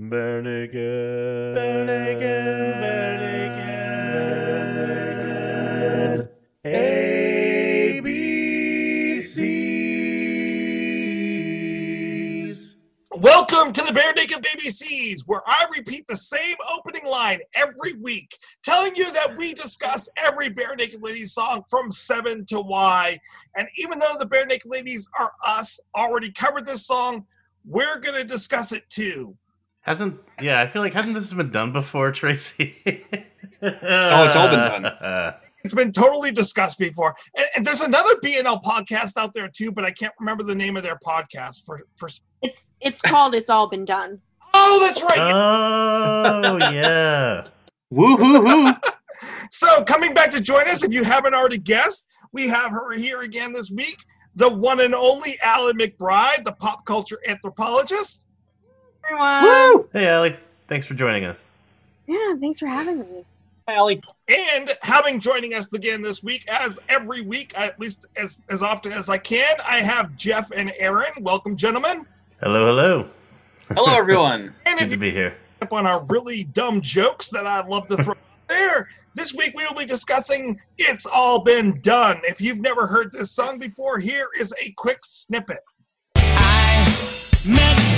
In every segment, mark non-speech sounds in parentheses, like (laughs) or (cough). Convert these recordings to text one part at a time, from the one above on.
Naked, bare naked. ABCs. Welcome to the Bare Naked ABCs, where I repeat the same opening line every week, telling you that we discuss every Barenaked Ladies song from 7 to Y. And even though the Barenaked Ladies are us, already covered this song, we're going to discuss it too. Hasn't yeah? I feel like hasn't this been done before, (laughs) Tracy? Oh, it's all been done. (laughs) It's been totally discussed before. And, and there's another BNL podcast out there too, but I can't remember the name of their podcast for, for It's it's called It's All Been Done. Oh, that's right. oh (laughs) yeah. Woo hoo hoo. So, coming back to join us, if you haven't already guessed, we have her here again this week, the one and only Alan McBride, the pop culture anthropologist. Everyone. Woo! Hey, Allie. Thanks for joining us. Yeah, thanks for having me. Hi, Allie. And having joining us again this week, as every week, at least as, as often as I can, I have Jeff and Aaron. Welcome, gentlemen. Hello, hello. Hello, everyone. And (laughs) Good if to you be here. up on our really dumb jokes that I love to throw out there, this week we will be discussing It's All Been Done. If you've never heard this song before, here is a quick snippet. I met you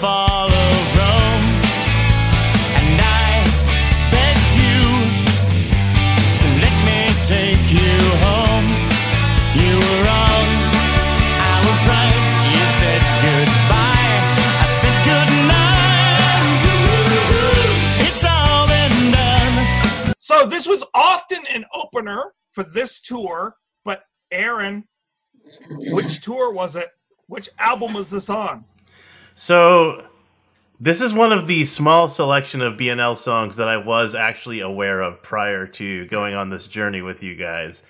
before the fall of Rome, and I begged you to let me take you home. You were wrong, I was right. You said goodbye, I said goodnight. It's all been done. So this was often an opener for this tour, but Aaron, which tour was it? Which album was this on? So, this is one of the small selection of BNL songs that I was actually aware of prior to going on this journey with you guys.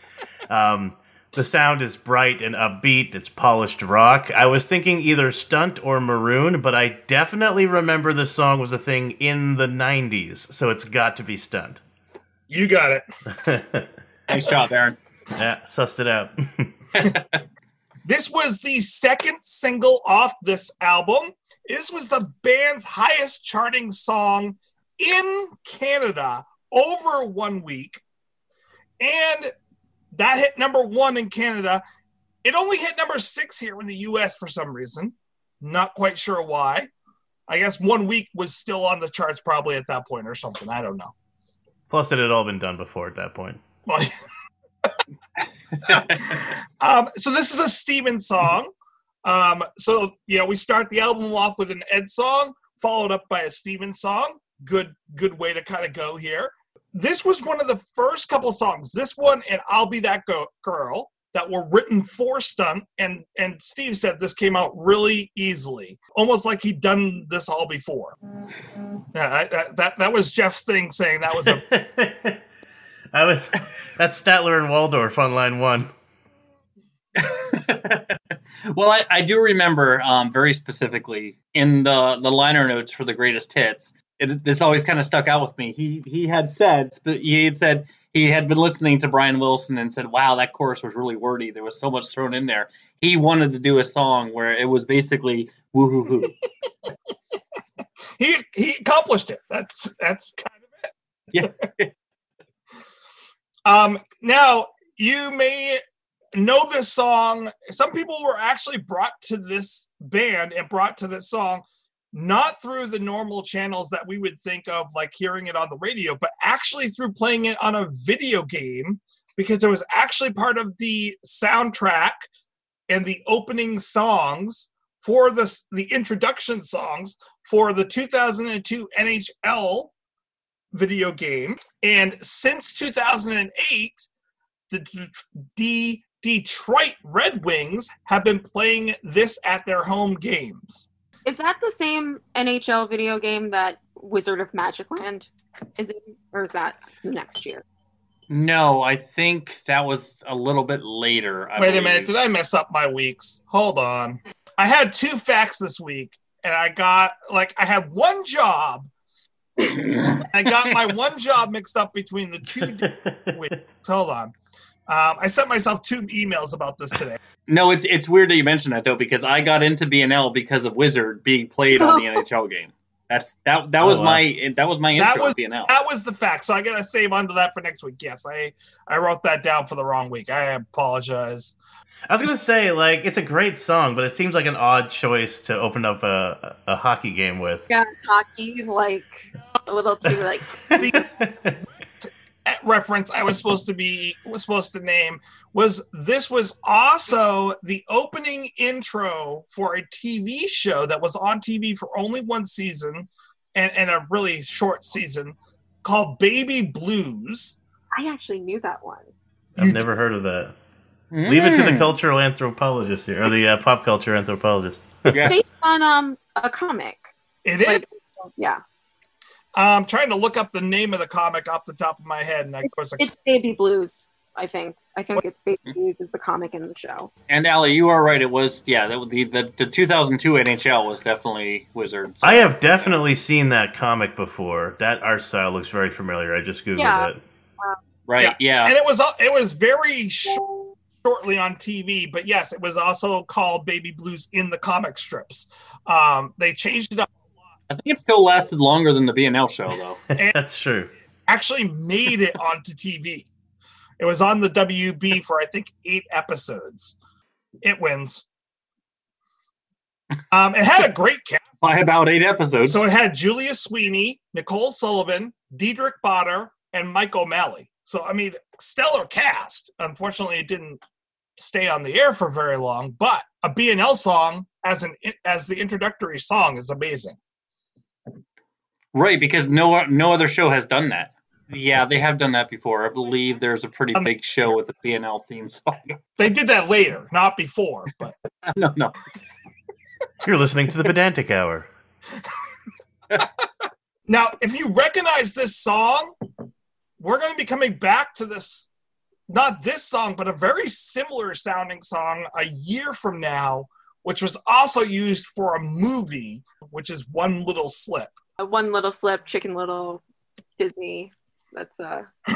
Um, the sound is bright and upbeat. It's polished rock. I was thinking either Stunt or Maroon, but I definitely remember this song was a thing in the 90s, so it's got to be Stunt. You got it. (laughs) Nice job, Aaron. yeah, sussed it out. (laughs) (laughs) This was the second single off this album. This was the band's highest charting song in Canada over one week. And that hit number one in Canada. It only hit number six here in the US for some reason. Not quite sure why. I guess one week was still on the charts probably at that point or something. I don't know. Plus, it had all been done before at that point. (laughs) Um, so this is a Steven song. Um, so you know, we start the album off with an Ed song, followed up by a Steven song. Good, good way to kind of go here. This was one of the first couple songs. This one and "I'll Be That Go- Girl" that were written for Stunt, and and Steve said this came out really easily, almost like he'd done this all before. Yeah, I, that, that that was Jeff's thing, saying that was a (laughs) I was that's Statler and Waldorf on line one. (laughs) well, I, I do remember um, very specifically in the, the liner notes for the greatest hits. It, this always kind of stuck out with me. He he had said he had said he had been listening to Brian Wilson and said, "Wow, that chorus was really wordy. There was so much thrown in there." He wanted to do a song where it was basically woo hoo hoo. (laughs) he he accomplished it. That's that's kind of it. Yeah. (laughs) Um, now you may know this song. Some people were actually brought to this band and brought to this song not through the normal channels that we would think of, like hearing it on the radio, but actually through playing it on a video game because it was actually part of the soundtrack and the opening songs for this the introduction songs for the 2002 NHL video game. And since 2008, the D- Detroit Red Wings have been playing this at their home games. Is that the same NHL video game that Wizard of Magic Land is in, or is that next year? No, I think that was a little bit later. I Wait a minute, did I mess up my weeks? Hold on. I had two facts this week, and I got like I had one job. (laughs) I got my one job mixed up between the two weeks. Hold on. Um, I sent myself two emails about this today. (laughs) No, it's it's weird that you mentioned that though because I got into BNL because of Wizard being played on the (laughs) NHL game. That's that that Oh, was wow. my that was my intro That was- to BNL. That was the fact. So I gotta save onto that for next week. Yes, I I wrote that down for the wrong week. I apologize. I was gonna say, like, it's a great song, but it seems like an odd choice to open up a, a hockey game with. Yeah, hockey, like a little too like (laughs) That reference I was supposed to be was supposed to name was this was also the opening intro for a TV show that was on TV for only one season and, and a really short season called Baby Blues. I actually knew that one. I've never heard of that. Leave it to the Mm. cultural anthropologist here, or the uh, pop culture anthropologist. Yeah. Based on um a comic. It is. Like yeah. I'm trying to look up the name of the comic off the top of my head, and of course, I It's Baby Blues, I think. I think it's Baby Blues is the comic in the show. And Ali, you are right. It was yeah. The the, the, the 2002 NHL was definitely Wizards. I have definitely seen that comic before. That art style looks very familiar. I just googled Yeah. it. right. Yeah. and it was it was very sh- shortly on TV, but yes, it was also called Baby Blues in the comic strips. Um, they changed it up. I think it still lasted longer than the BNL show though. (laughs) That's true. Actually, made it onto TV. It was on the WB for I think eight episodes. It wins. Um, it had a great cast. By about eight episodes. So it had Julia Sweeney, Nicole Sullivan, Diedrich Bader, and Mike O'Malley. So I mean, stellar cast. Unfortunately, it didn't stay on the air for very long. But a BNL song as an as the introductory song is amazing. Right, because no no other show has done that. Yeah, they have done that before. I believe there's a pretty Um, big show with a BNL theme song. They did that later, not before. But (laughs) no, no. You're listening to the Pedantic Hour. (laughs) now, if you recognize this song, we're going to be coming back to this. Not this song, but a very similar sounding song a year from now, which was also used for a movie, which is One Little Slip. One Little Slip, Chicken Little, Disney. That's uh (clears throat)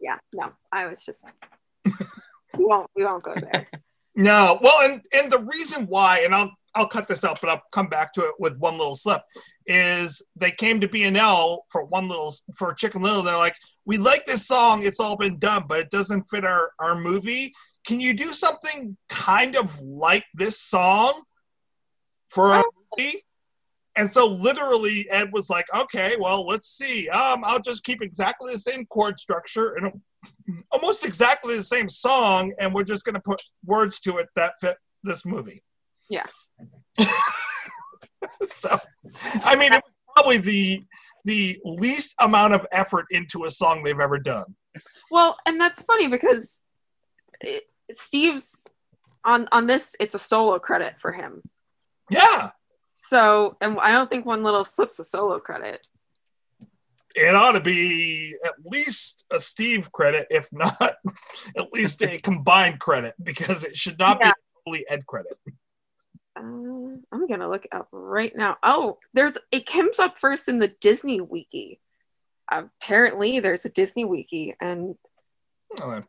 yeah, no. I was just we won't we won't go there. (laughs) No, well, and and the reason why, and I'll I'll cut this out, but I'll come back to it with one little slip. Is they came to BNL for one little for Chicken Little. They're like, we like this song. It's all been done, but it doesn't fit our our movie. Can you do something kind of like this song for our movie? And so literally Ed was like, okay, well, let's see. Um, I'll just keep exactly the same chord structure and almost exactly the same song, and we're just gonna put words to it that fit this movie. Yeah. (laughs) so I mean it was probably the the least amount of effort into a song they've ever done. Well, and that's funny because it, Steve's on on this. It's a solo credit for him. Yeah. So, and I don't think One Little Slip's a solo credit. It ought to be at least a Steve credit, if not (laughs) at least a combined credit, because it should not Yeah. be totally Ed credit. Uh, I'm gonna look up right now. Oh, there's it comes up first in the Disney wiki. Apparently, there's a Disney wiki, and Uh,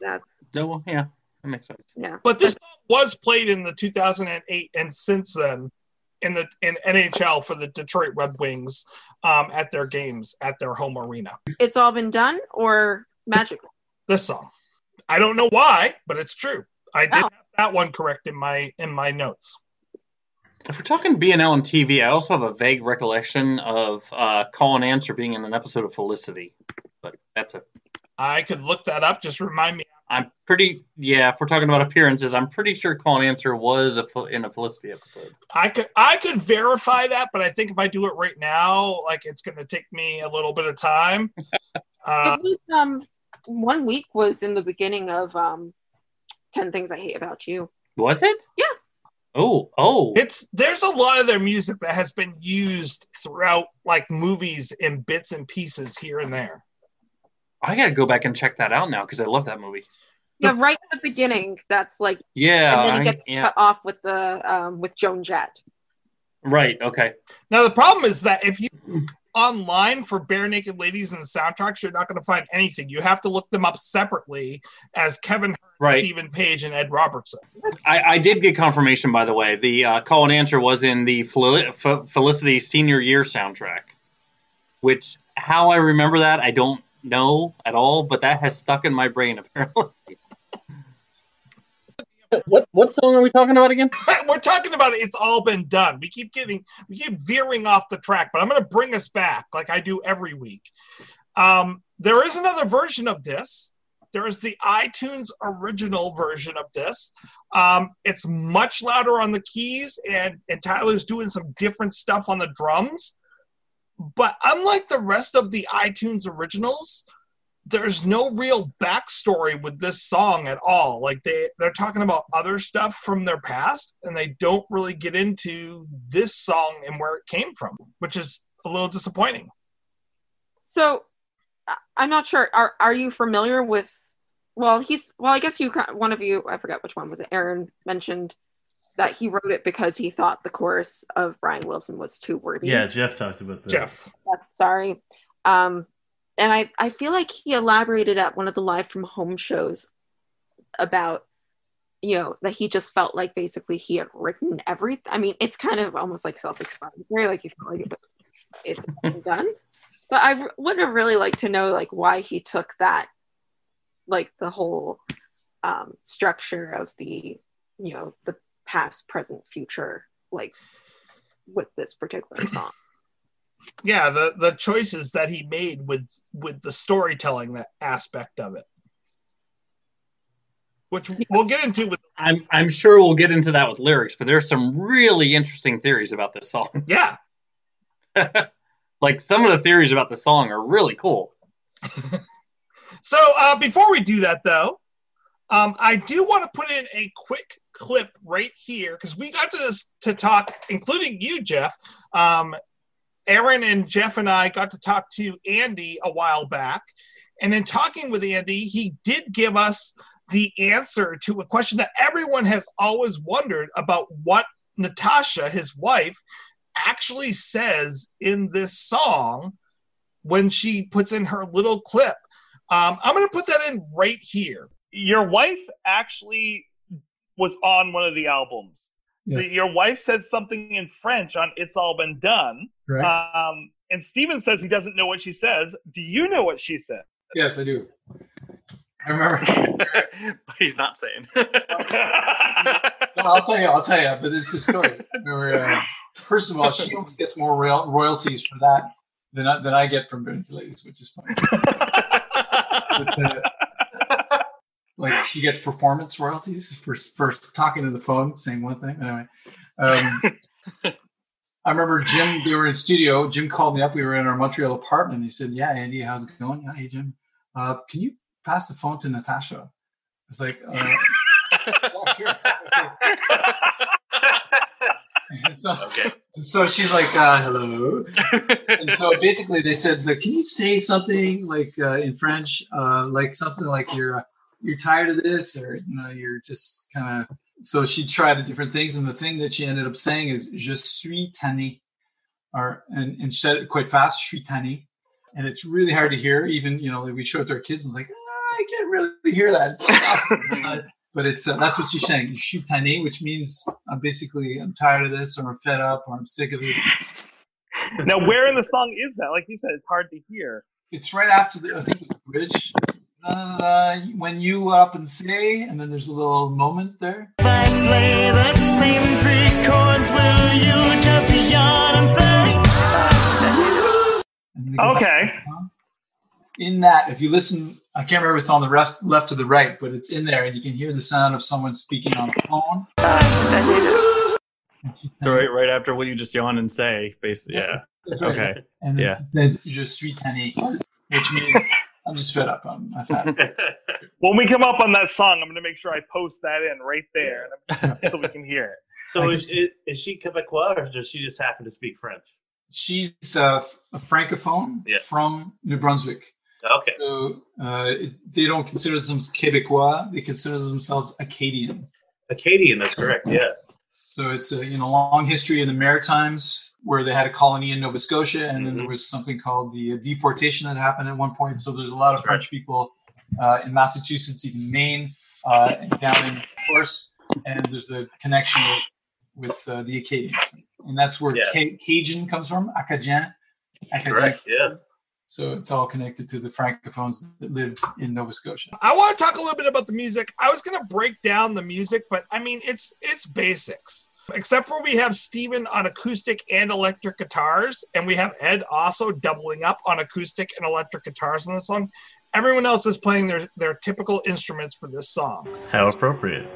that's No, yeah, that makes sense. yeah. But this song was played in the 2008 and since then in the in NHL for the Detroit Red Wings um, at their games at their home arena. It's all been done, or magical. This song, I don't know why, but it's true. I did Oh. have that one correct in my in my notes. If we're talking BNL and TV, I also have a vague recollection of uh, Call and Answer being in an episode of Felicity, but that's it. I could look that up. Just remind me. I'm pretty yeah. If we're talking about appearances, I'm pretty sure Call and Answer was a, in a Felicity episode. I could I could verify that, but I think if I do it right now, like it's going to take me a little bit of time. (laughs) Uh, it was um one week was in the beginning of um Ten Things I Hate About You. Was it? Yeah. Oh, oh. it's there's a lot of their music that has been used throughout like movies in bits and pieces here and there. I gotta go back and check that out now because I love that movie. Yeah, right at the beginning. That's like, Yeah, and then he I- gets yeah. cut off with the um with Joan Jett. Right. Okay. Now the problem is that if you online for Barenaked Ladies and the soundtracks, you're not going to find anything. You have to look them up separately as Kevin Hearn, Right. Steven Page, and Ed Robertson. I, I did get confirmation, by the way. The uh, call and answer was in the Fel- Fe- Felicity Senior Year soundtrack, which how I remember that I don't know at all, but that has stuck in my brain (laughs) apparently. what what song are we talking about again? (laughs) We're talking about it's all been done. We keep getting, we keep veering off the track, but I'm going to bring us back like I do every week. Um, there is another version of this. There is the iTunes original version of this. Um, it's much louder on the keys, and, and Tyler's doing some different stuff on the drums. But unlike the rest of the iTunes originals, there's no real backstory with this song at all. Like they they're talking about other stuff from their past, and they don't really get into this song and where it came from, which is a little disappointing. So I'm not sure. Are are you familiar with? Well, he's well. I guess you. One of you. I forgot which one was it. Aaron mentioned that he wrote it because he thought the chorus of Brian Wilson was too wordy. Yeah, Jeff talked about that. Jeff, Sorry. Um, and I I feel like he elaborated at one of the live from home shows about you know that he just felt like basically he had written everything. I mean, it's kind of almost like self-explanatory. Like you feel like it, it's (laughs) done. But I would have really liked to know like why he took that, like the whole um, structure of the you know the past, present, future, like with this particular (clears throat) song. yeah, the the choices that he made with with the storytelling that aspect of it, which we'll get into with I'm I'm sure we'll get into that with lyrics, but there's some really interesting theories about this song. (laughs) yeah. like some of the theories about the song are really cool. (laughs) So uh, before we do that, though, um, I do want to put in a quick clip right here because we got to this to talk, including you, Jeff. Um, Aaron and Jeff and I got to talk to Andy a while back, and in talking with Andy, he did give us the answer to a question that everyone has always wondered about what Natasha, his wife, actually says in this song when she puts in her little clip. Um, I'm going to put that in right here. your wife actually was on one of the albums. So your wife said something in French on "It's All Been Done," um, and Steven says he doesn't know what she says. Do you know what she said? yes, I do. I remember. (laughs) but he's not saying. (laughs) No, I'll tell you. I'll tell you. But this is a story. Remember, uh, first of all, she almost gets more royal, royalties for that than I, than I get from Barenaked Ladies, which is funny. (laughs) But, uh, like he gets performance royalties for for talking to the phone, saying one thing. Anyway, um, (laughs) I remember Jim. We were in studio. Jim called me up. We were in our Montreal apartment. He said, "Yeah, Andy, how's it going? Yeah, hey Jim, uh, can you pass the phone to Natasha?" I was like, uh, "Yeah, (laughs) sure." (laughs) So, okay. so she's like, uh, "Hello." and so basically they said can you say something like uh, in french uh, like something like you're uh, you're tired of this or you know you're just kind of so she tried different things and the thing that she ended up saying is je suis tanné or and, and said it quite fast je suis tanné and it's really hard to hear even you know we showed it to our kids and was like ah, i can't really hear that it's (laughs) but it's uh, that's what she's saying je suis tanné which means i'm basically i'm tired of this or i'm fed up or i'm sick of it now, where in the song is that? Like you said, it's hard to hear. It's right after the I think the bridge. Uh, when you up and say, and then there's a little moment there. If I play the same three chords, will you just yawn and say? And they go back Okay. In that, if you listen, I can't remember if it's on the rest left to the right, but it's in there, and you can hear the sound of someone speaking on the phone. And So right, right after what you just yawn and say, basically. Yeah. That's right. Okay. And Yeah. then it says, Je suis tanné, which means I'm just fed up. I'm, I've had. (laughs) When we come up on that song, I'm going to make sure I post that in right there so we can hear it. (laughs) So is, is, is she Quebecois or does she just happen to speak French? She's uh, a francophone Yeah. from New Brunswick. Okay. So uh, they don't consider themselves Quebecois; they consider themselves Acadian. Acadian, that's correct. Yeah. So it's a you know long history in the Maritimes where they had a colony in Nova Scotia, and then there Mhm. was something called the deportation that happened at one point. So there's a lot of French people uh, in Massachusetts, even Maine, uh, and down in course, and there's the connection with with uh, the Acadian, and that's where Yeah. Ca- Cajun comes from, Acadien. Acadien. Correct. Yeah. So it's all connected to the francophones that lived in Nova Scotia. I want to talk a little bit about the music. I was going to break down the music, but I mean, it's it's basics. Except for we have Steven on acoustic and electric guitars, and we have Ed also doubling up on acoustic and electric guitars on this song. Everyone else is playing their, their typical instruments for this song. How appropriate.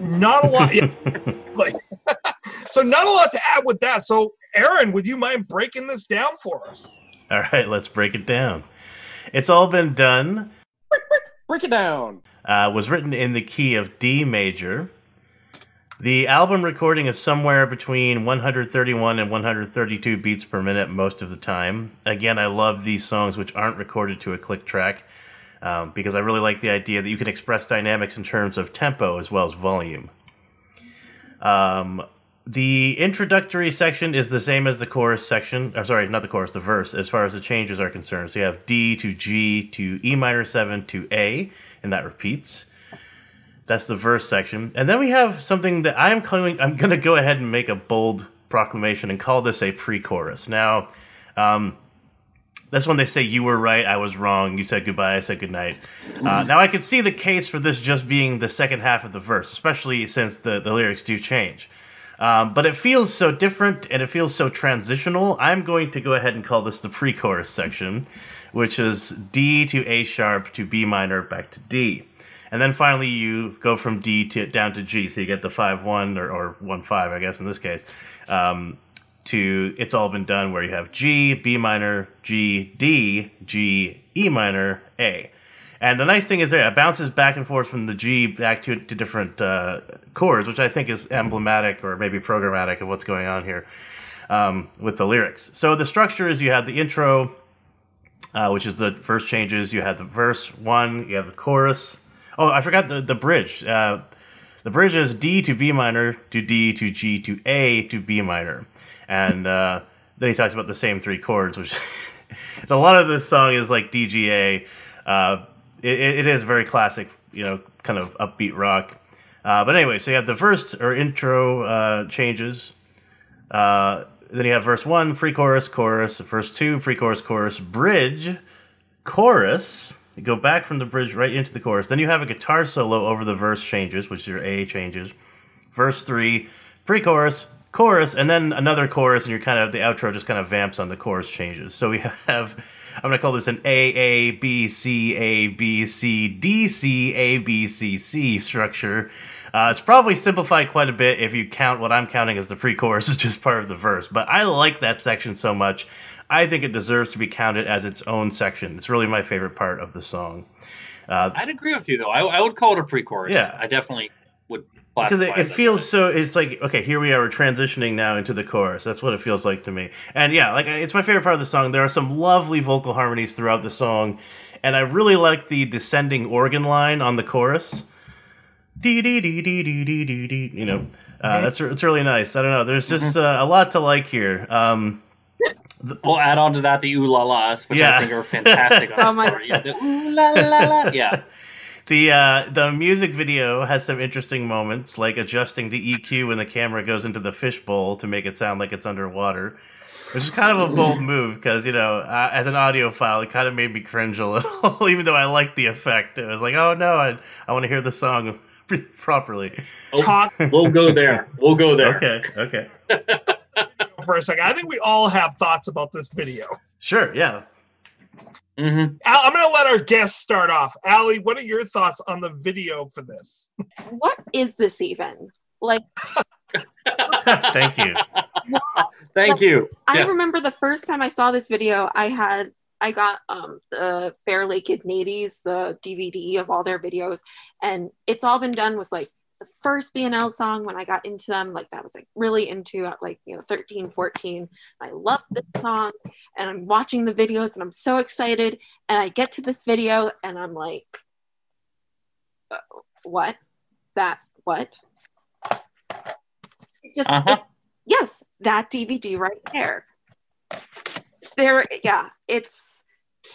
Not a lot. yeah, (laughs) (laughs) like, (laughs) so not a lot to add with that. So, Aaron, would you mind breaking this down for us? All right, let's break it down. It's all been done. Break it down. Uh, was written in the key of D major. The album recording is somewhere between 131 and 132 beats per minute most of the time. Again, I love these songs which aren't recorded to a click track um, because I really like the idea that you can express dynamics in terms of tempo as well as volume. Um, the introductory section is the same as the chorus section. Or sorry, not the chorus, the verse, as far as the changes are concerned. So you have D to G to E minor 7 to A, and that repeats. That's the verse section. And then we have something that I'm calling, I'm going to go ahead and make a bold proclamation and call this a pre chorus. Now, um, that's when they say you were right, I was wrong. You said goodbye, I said goodnight. Uh, now I could see the case for this just being the second half of the verse, especially since the, the lyrics do change. Um, but it feels so different and it feels so transitional. I'm going to go ahead and call this the pre-chorus section, which is D to A sharp to B minor back to D. And then finally you go from D to down to G, so you get the five one or, or one five, I guess in this case. Um, to it's all been done where you have G, B minor, G, D, G, E minor, A. And the nice thing is there it bounces back and forth from the G back to, to different uh, chords, which I think is emblematic or maybe programmatic of what's going on here um, with the lyrics. So the structure is you have the intro, uh, which is the first changes. You have the verse one, you have the chorus. Oh, I forgot the, the bridge. Uh, the bridge is D to B minor to D to G to A to B minor. And uh, then he talks about the same three chords, which (laughs) a lot of this song is like DGA. Uh, it, it is very classic, you know, kind of upbeat rock. Uh, but anyway, so you have the verse or intro uh, changes. Uh, then you have verse one, pre chorus, chorus, verse two, pre chorus, chorus, bridge, chorus. Go back from the bridge right into the chorus. Then you have a guitar solo over the verse changes, which is your A changes. Verse three, pre chorus, chorus, and then another chorus, and you're kind of the outro just kind of vamps on the chorus changes. So we (laughs) have I'm gonna call this an A A B C A B C D C A B C C structure. Uh, it's probably simplified quite a bit if you count what I'm counting as the pre-chorus (laughs) is just part of the verse. But I like that section so much. I think it deserves to be counted as its own section. It's really my favorite part of the song. Uh, I'd agree with you though. I, I, would call it a pre-chorus. Yeah, I definitely would. Because it, it feels way. so. It's like okay, here we are. We're transitioning now into the chorus. That's what it feels like to me. And yeah, like it's my favorite part of the song. There are some lovely vocal harmonies throughout the song, and I really like the descending organ line on the chorus. Dee dee dee dee dee dee dee. You know, uh, that's it's really nice. I don't know. There's just mm-hmm. uh, a lot to like here. Um, We'll add on to that the ooh la las, which Yeah. I think are fantastic on (laughs) Oh my part. Yeah, the ooh la la la. (laughs) Yeah. The uh, the music video has some interesting moments, like adjusting the EQ when the camera goes into the fishbowl to make it sound like it's underwater, which is kind of a bold move because you know, uh, as an audiophile, it kind of made me cringe a little, (laughs) even though I liked the effect. It was like, oh no, I I want to hear the song properly. Oh, Talk we'll go there. We'll go there. Okay, okay, for a second. I think we all have thoughts about this video. sure, yeah. hmm Al, I'm going to let our guests start off. Allie, what are your thoughts on the video for this? What is this even? Like, (laughs) Thank you. Thank you. I Yeah. remember the first time I saw this video, I had I got um the Bare Lake Nadies, the DVD of all their videos, and it's all been done was like the first BNL song when I got into them, like that was like really into at like you know 13, 14. I love this song and I'm watching the videos and I'm so excited. And I get to this video and I'm like, uh, what? That what? It just Uh-huh. it- yes, that DVD right there. There, yeah, it's.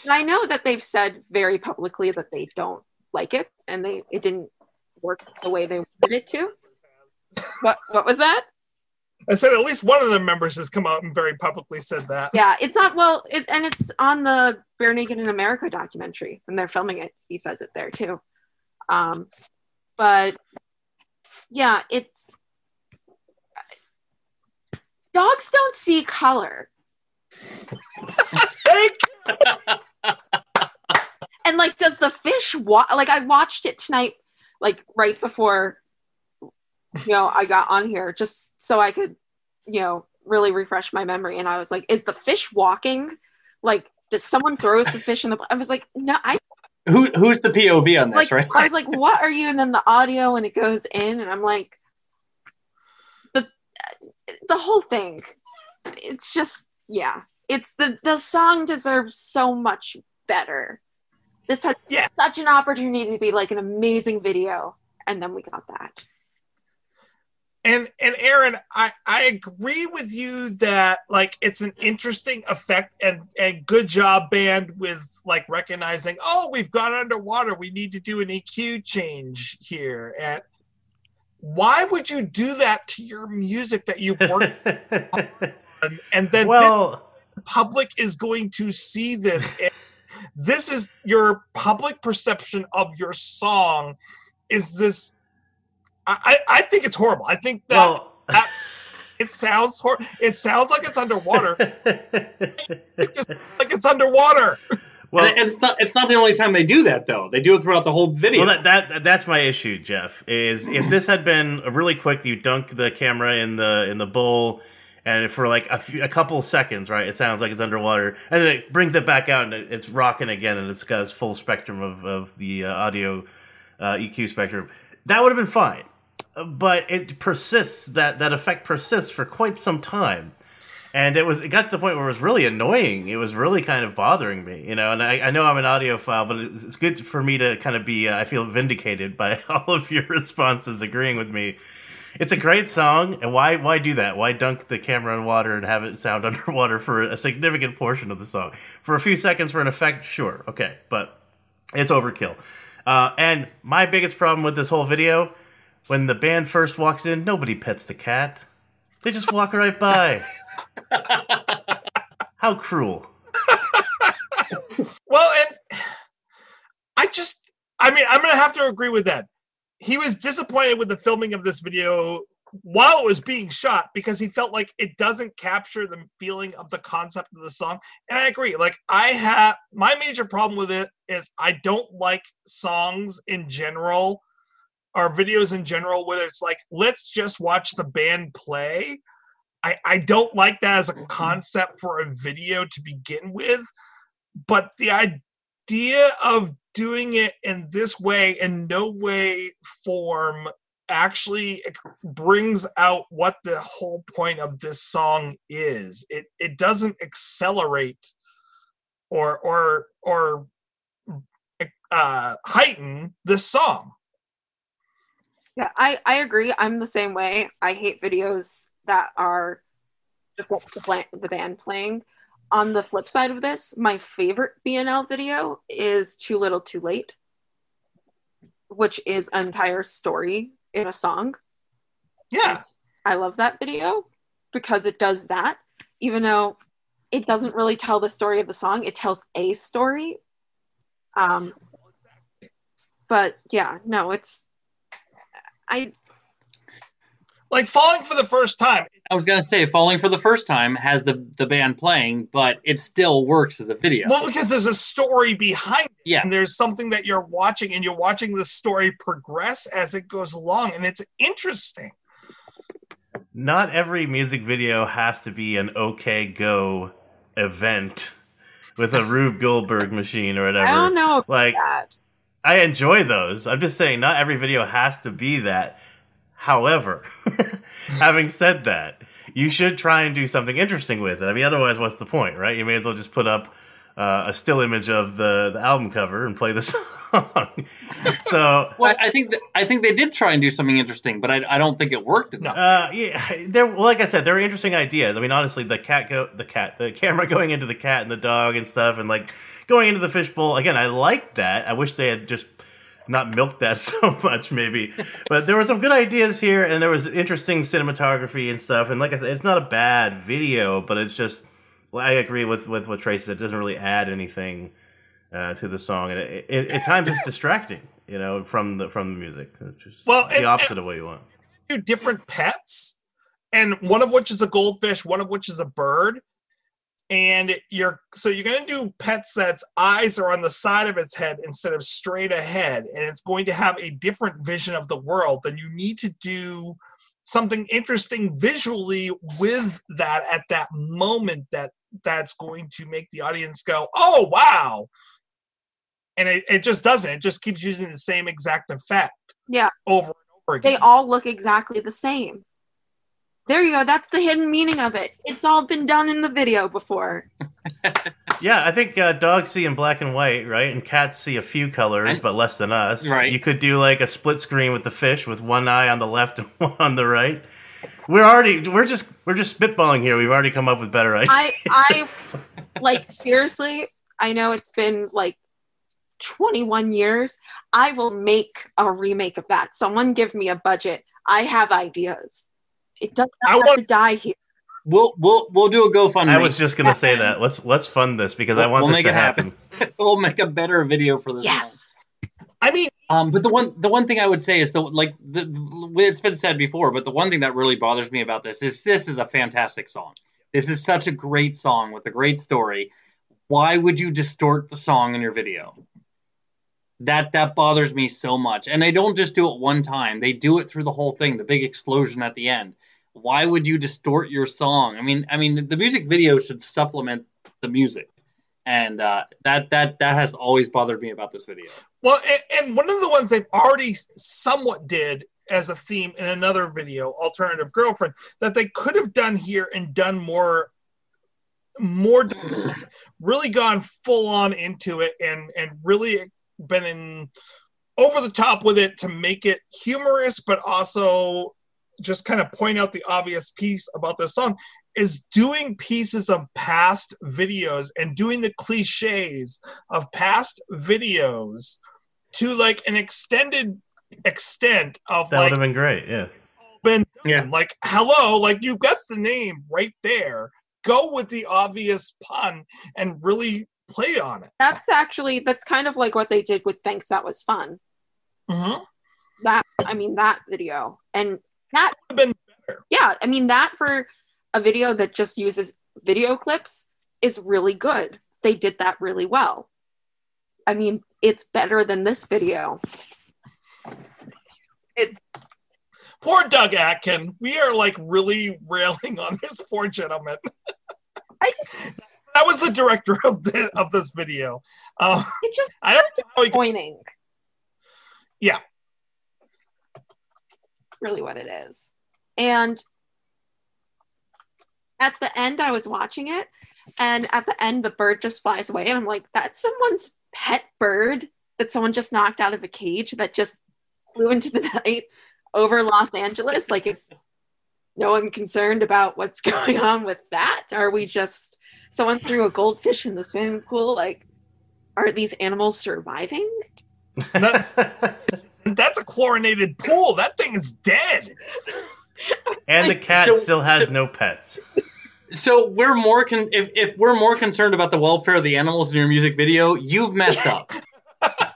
I know that they've said very publicly that they don't like it, and they it didn't work the way they wanted it to. What what was that? I said at least one of the members has come out and very publicly said that. Yeah, it's not well, it, and it's on the Barenaked in America documentary and they're filming it. He says it there too. Um, but yeah, it's dogs don't see color. and like, does the fish wa- like? I watched it tonight, like right before you know I got on here, just so I could you know really refresh my memory. And I was like, is the fish walking? Like, does someone throws the fish in the? I was like, no, I Who who's the POV on this, like right? I was like, what are you? And then the audio and it goes in, and I'm like, the the whole thing. It's just yeah. It's the the song deserves so much better. This had Yeah. such an opportunity to be like an amazing video, and then we got that. And and Aaron, I I agree with you that like it's an interesting effect and and good job band with like recognizing oh we've gone underwater we need to do an EQ change here and why would you do that to your music that you worked (laughs) on and then well, the public is going to see this and this is your public perception of your song is this I, I I think it's horrible. I think that well, that- it sounds hor- it sounds like it's underwater. (laughs) It just like it's underwater. well, and it's not it's not the only time they do that though. They do it throughout the whole video. Well, that, that that's my issue, Jeff. Is if this had been a really quick, you dunk the camera in the in the bowl, and for like a, few, a couple seconds, right? It sounds like it's underwater, and then it brings it back out, and it, it's rocking again, and it's got its full spectrum of of the uh, audio uh, EQ spectrum. That would have been fine, but it persists. That that effect persists for quite some time. And it was it got to the point where it was really annoying. It was really kind of bothering me, you know. And I, I know I'm an audiophile, but it's, it's good for me to kind of be. Uh, I feel vindicated by (laughs) all of your responses, agreeing with me. It's a great song, and why why do that? Why dunk the camera in water and have it sound (laughs) underwater for a significant portion of the song? For a few seconds for an effect, sure, okay, but it's overkill. Uh, and my biggest problem with this whole video, when the band first walks in, nobody pets the cat. They just walk right by. (laughs) How cruel. Well, and I just I mean I'm gonna have to agree with that. He was disappointed with the filming of this video while it was being shot because he felt like it doesn't capture the feeling of the concept of the song. And I agree. Like I have my major problem with it is I don't like songs in general or videos in general where it's like let's just watch the band play. I, I don't like that as a mm-hmm. concept for a video to begin with, but the idea of doing it in this way in no way form actually brings out what the whole point of this song is it it doesn't accelerate or or or uh heighten this song Yeah, I, I agree. I'm the same way. I hate videos that are just the, the band playing. On the flip side of this, my favorite BNL video is Too Little Too Late, which is an entire story in a song. yeah I love that video because it does that, even though it doesn't really tell the story of the song, it tells a story. Um, but yeah, no, it's I like falling for the first time I was gonna say, falling for the first time has the the band playing, but it still works as a video. well because there's a story behind it yeah, and there's something that you're watching and you're watching the story progress as it goes along and it's interesting Not every music video has to be an OK Go event with a Rube Goldberg machine or whatever. I don't know Like that. I enjoy those. I'm just saying not every video has to be that. However, (laughs) having said that, you should try and do something interesting with it. I mean, otherwise, what's the point, right? You may as well just put up uh, a still image of the, the album cover and play the (laughs) song. so Well, I think th- I think they did try and do something interesting, but I, I don't think it worked enough. Uh, yeah, there. Well, like I said, there were interesting ideas. I mean, honestly, the cat go, the cat, the camera (laughs) going into the cat and the dog and stuff, and like going into the fishbowl. Again, I liked that. I wish they had just not milked that (laughs) so much, maybe. but there were some good ideas here, and there was interesting cinematography and stuff. And like I said, it's not a bad video, but it's just. Well, I agree with with what Tracy said. It doesn't really add anything uh, to the song, and it, it, at times it's distracting. You know, from the from the music. Just Well, the and- opposite of what you want. two different pets, and one of which is a goldfish, one of which is a bird. And you're so you're gonna do pets that's eyes are on the side of its head instead of straight ahead, and it's going to have a different vision of the world. Then you need to do something interesting visually with that at that moment that that's going to make the audience go, "Oh wow!" And it, it just doesn't. It just keeps using the same exact effect Yeah. over and over again. They all look exactly the same. There you go. That's the hidden meaning of it. It's all been done in the video before. (laughs) Yeah, I think uh, dogs see in black and white, right? And cats see a few colors, And- but less than us. Right. You could do like a split screen with the fish, with one eye on the left and (laughs) one on the right. We're already we're just we're just spitballing here. We've already come up with better ideas. I I like seriously, I know it's been like 21 years. I will make a remake of that. Someone give me a budget. I have ideas. It doesn't I have want- to die here. We'll we'll we'll do a GoFundMe. I was just gonna say that. Let's let's fund this because I We'll- want we'll this make to it happen. happen. (laughs) we'll make a better video for this. Yes. I mean, Um, but the one the one thing I would say is the like the, the it's been said before, but the one thing that really bothers me about this is this is a fantastic song. This is such a great song with a great story. Why would you distort the song in your video? That that bothers me so much. And they don't just do it one time. They do it through the whole thing, the big explosion at the end. Why would you distort your song? I mean, I mean the music video should supplement the music. And uh, that that that has always bothered me about this video. Well, and, and one of the ones they've already somewhat did as a theme in another video, "Alternative Girlfriend," that they could have done here and done more, more, (laughs) really gone full on into it and and really been in over the top with it to make it humorous, but also just kind of point out the obvious piece about this song is doing pieces of past videos and doing the cliches of past videos to like an extended extent of That would have been great. Yeah. been Yeah. like hello like you've got the name right there go with the obvious pun and really play on it That's actually that's kind of like what they did with Thanks That Was Fun. mm-hmm. That I mean that video. And that Would've been better. Yeah, I mean that for a video that just uses video clips is really good. They did that really well. I mean, it's better than this video. poor doug atkin we are like really (laughs) railing on this poor gentleman I- (laughs) that was the director of the, of this video um, It's just (laughs) i don't know disappointing. Yeah. Really what it is. And at the end, I was watching it, and at the end, the bird just flies away. And I'm like, that's someone's pet bird that someone just knocked out of a cage that just flew into the (laughs) night over Los Angeles. Like, is no one concerned about what's (laughs) going on with that? Are we just someone threw a goldfish in the swimming pool? Like, are these animals surviving? (laughs) that's a chlorinated pool that thing is dead and the cat So- still has so- no pets. So we're more con- if if we're more concerned about the welfare of the animals in your music video, you've messed up. (laughs) I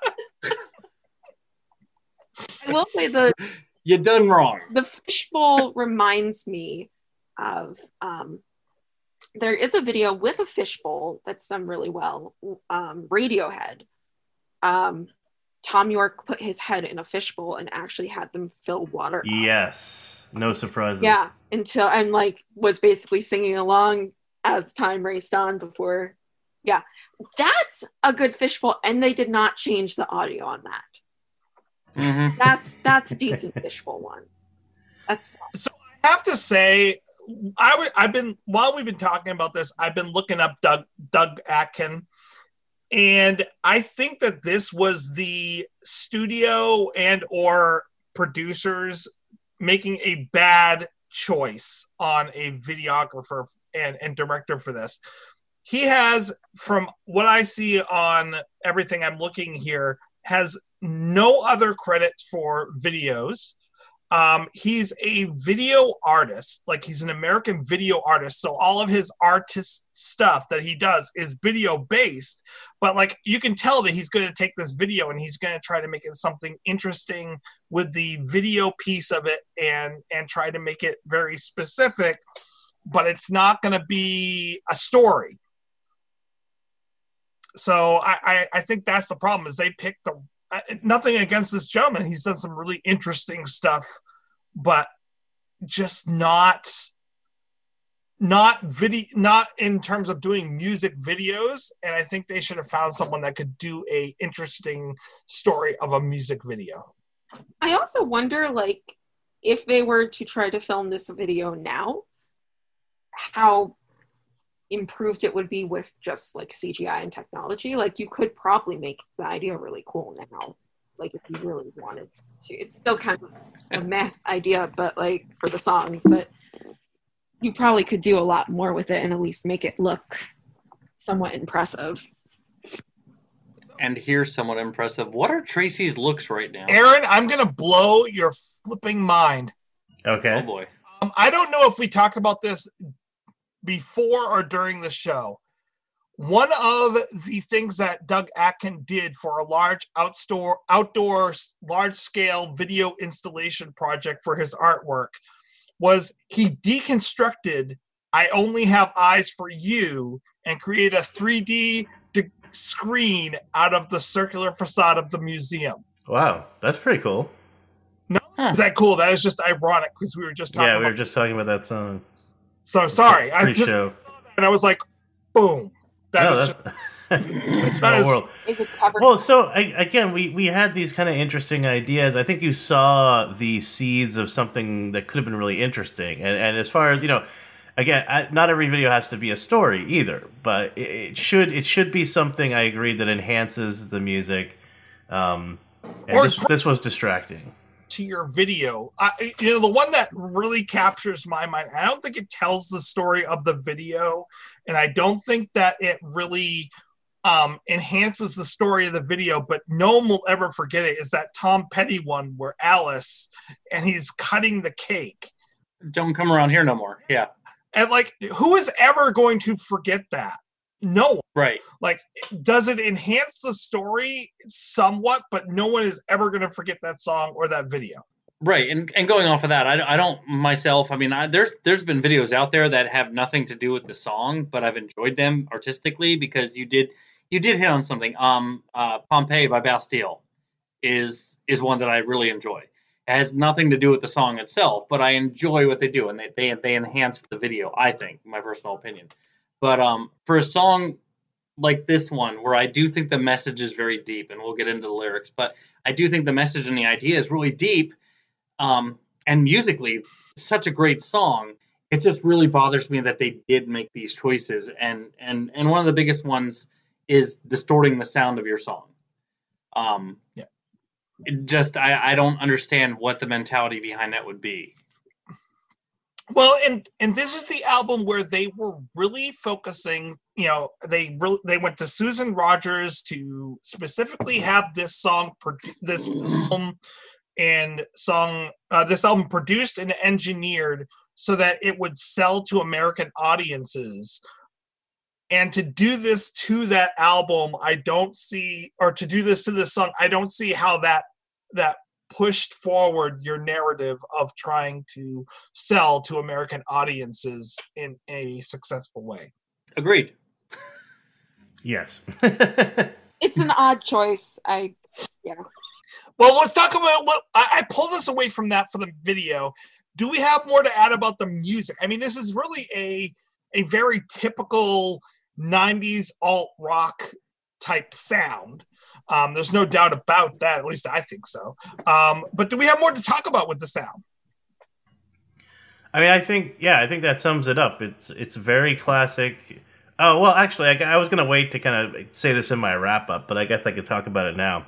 will say the you done wrong. the fishbowl reminds me of um, there is a video with a fishbowl that's done really well um, radiohead um, Thom Yorke put his head in a fishbowl and actually had them fill water up. Yes. No surprises. yeah until and like was basically singing along as time raced on before yeah that's a good fishbowl and they did not change the audio on that hmm that's that's a decent (laughs) fishbowl one that's so I have to say, I w- I've been while we've been talking about this, I've been looking up Doug Doug Atkin, and I think that this was the studio and or producers making a bad choice on a videographer and, and director for this. He has, from what I see on everything I'm looking here, has no other credits for videos. Um, he's a video artist, like he's an American video artist. So all of his artist stuff that he does is video based, but like you can tell that he's going to take this video and he's going to try to make it something interesting with the video piece of it and and try to make it very specific, but it's not going to be a story. So I, I I think that's the problem is they picked the uh, nothing against this gentleman. He's done some really interesting stuff, but just not not video not in terms of doing music videos and i think they should have found someone that could do a interesting story of a music video I also wonder, like, if they were to try to film this video now, how improved it would be with just like CGI and technology. Like, you could probably make the idea really cool now, like if you really wanted to. It's still kind of a meh idea, but like for the song, but you probably could do a lot more with it and at least make it look somewhat impressive. And here's somewhat impressive. What are Tracy's looks right now? aaron i'm gonna blow your flipping mind Okay. Oh boy. um, i don't know if we talked about this before or during the show one of the things that Doug Aitken did for a large outdoor outdoor large scale video installation project for his artwork was he deconstructed I only have eyes for you and created a 3D de- screen out of the circular facade of the museum. Wow, that's pretty cool. No, Is that cool? That is just ironic because we were just talking Yeah, we about were just talking about that song. So sorry. I just Pre-show. and I was like, boom. That No, is that's it's (laughs) a small that is- world. Is it? Well, so I, again, we we had these kind of interesting ideas. I think you saw the seeds of something that could have been really interesting. And, and as far as you know, again, I, not every video has to be a story either, but it, it should it should be something. I agree that enhances the music. Um, and Or- this, this was distracting. To your video. I, you know, the one that really captures my mind. I don't think it tells the story of the video, and I don't think that it really um, enhances the story of the video. But no one will ever forget it. Is that Tom Petty one where Alice and he's cutting the cake, Don't come around here no more. Yeah. and like, who is ever going to forget that? No one. Right. Like, does it enhance the story somewhat? But no one is ever going to forget that song or that video. Right, and and going off of that, I, I don't myself. I mean, I, there's there's been videos out there that have nothing to do with the song, but I've enjoyed them artistically because you did you did hit on something. Um, uh, Pompeii by Bastille is is one that I really enjoy. It has nothing to do with the song itself, but I enjoy what they do, and they they they enhance the video. I think, my personal opinion. But um, for a song like this one, where I do think the message is very deep, and we'll get into the lyrics, but I do think the message and the idea is really deep um, and musically such a great song. It just really bothers me that they did make these choices and and and one of the biggest ones is distorting the sound of your song. Um Yeah. it just i i don't understand what the mentality behind that would be Well, and and this is the album where they were really focusing. You know, they really they went to Susan Rogers to specifically have this song, this album, and song, uh, this album produced and engineered so that it would sell to American audiences. And to do this to that album, I don't see, or to do this to this song, I don't see how that that pushed forward your narrative of trying to sell to American audiences in a successful way. agreed Yes. (laughs) It's an odd choice. I yeah. Well, let's talk about what I, I pulled this away from that for the video. Do we have more to add about the music? I mean, this is really a a very typical '90s alt rock type sound. Um, there's no doubt about that. At least I think so. Um, but do we have more to talk about with the sound? I mean, I think yeah, I think that sums it up. It's it's very classic. Oh well, actually, I, I was gonna wait to kind of say this in my wrap up, but I guess I could talk about it now.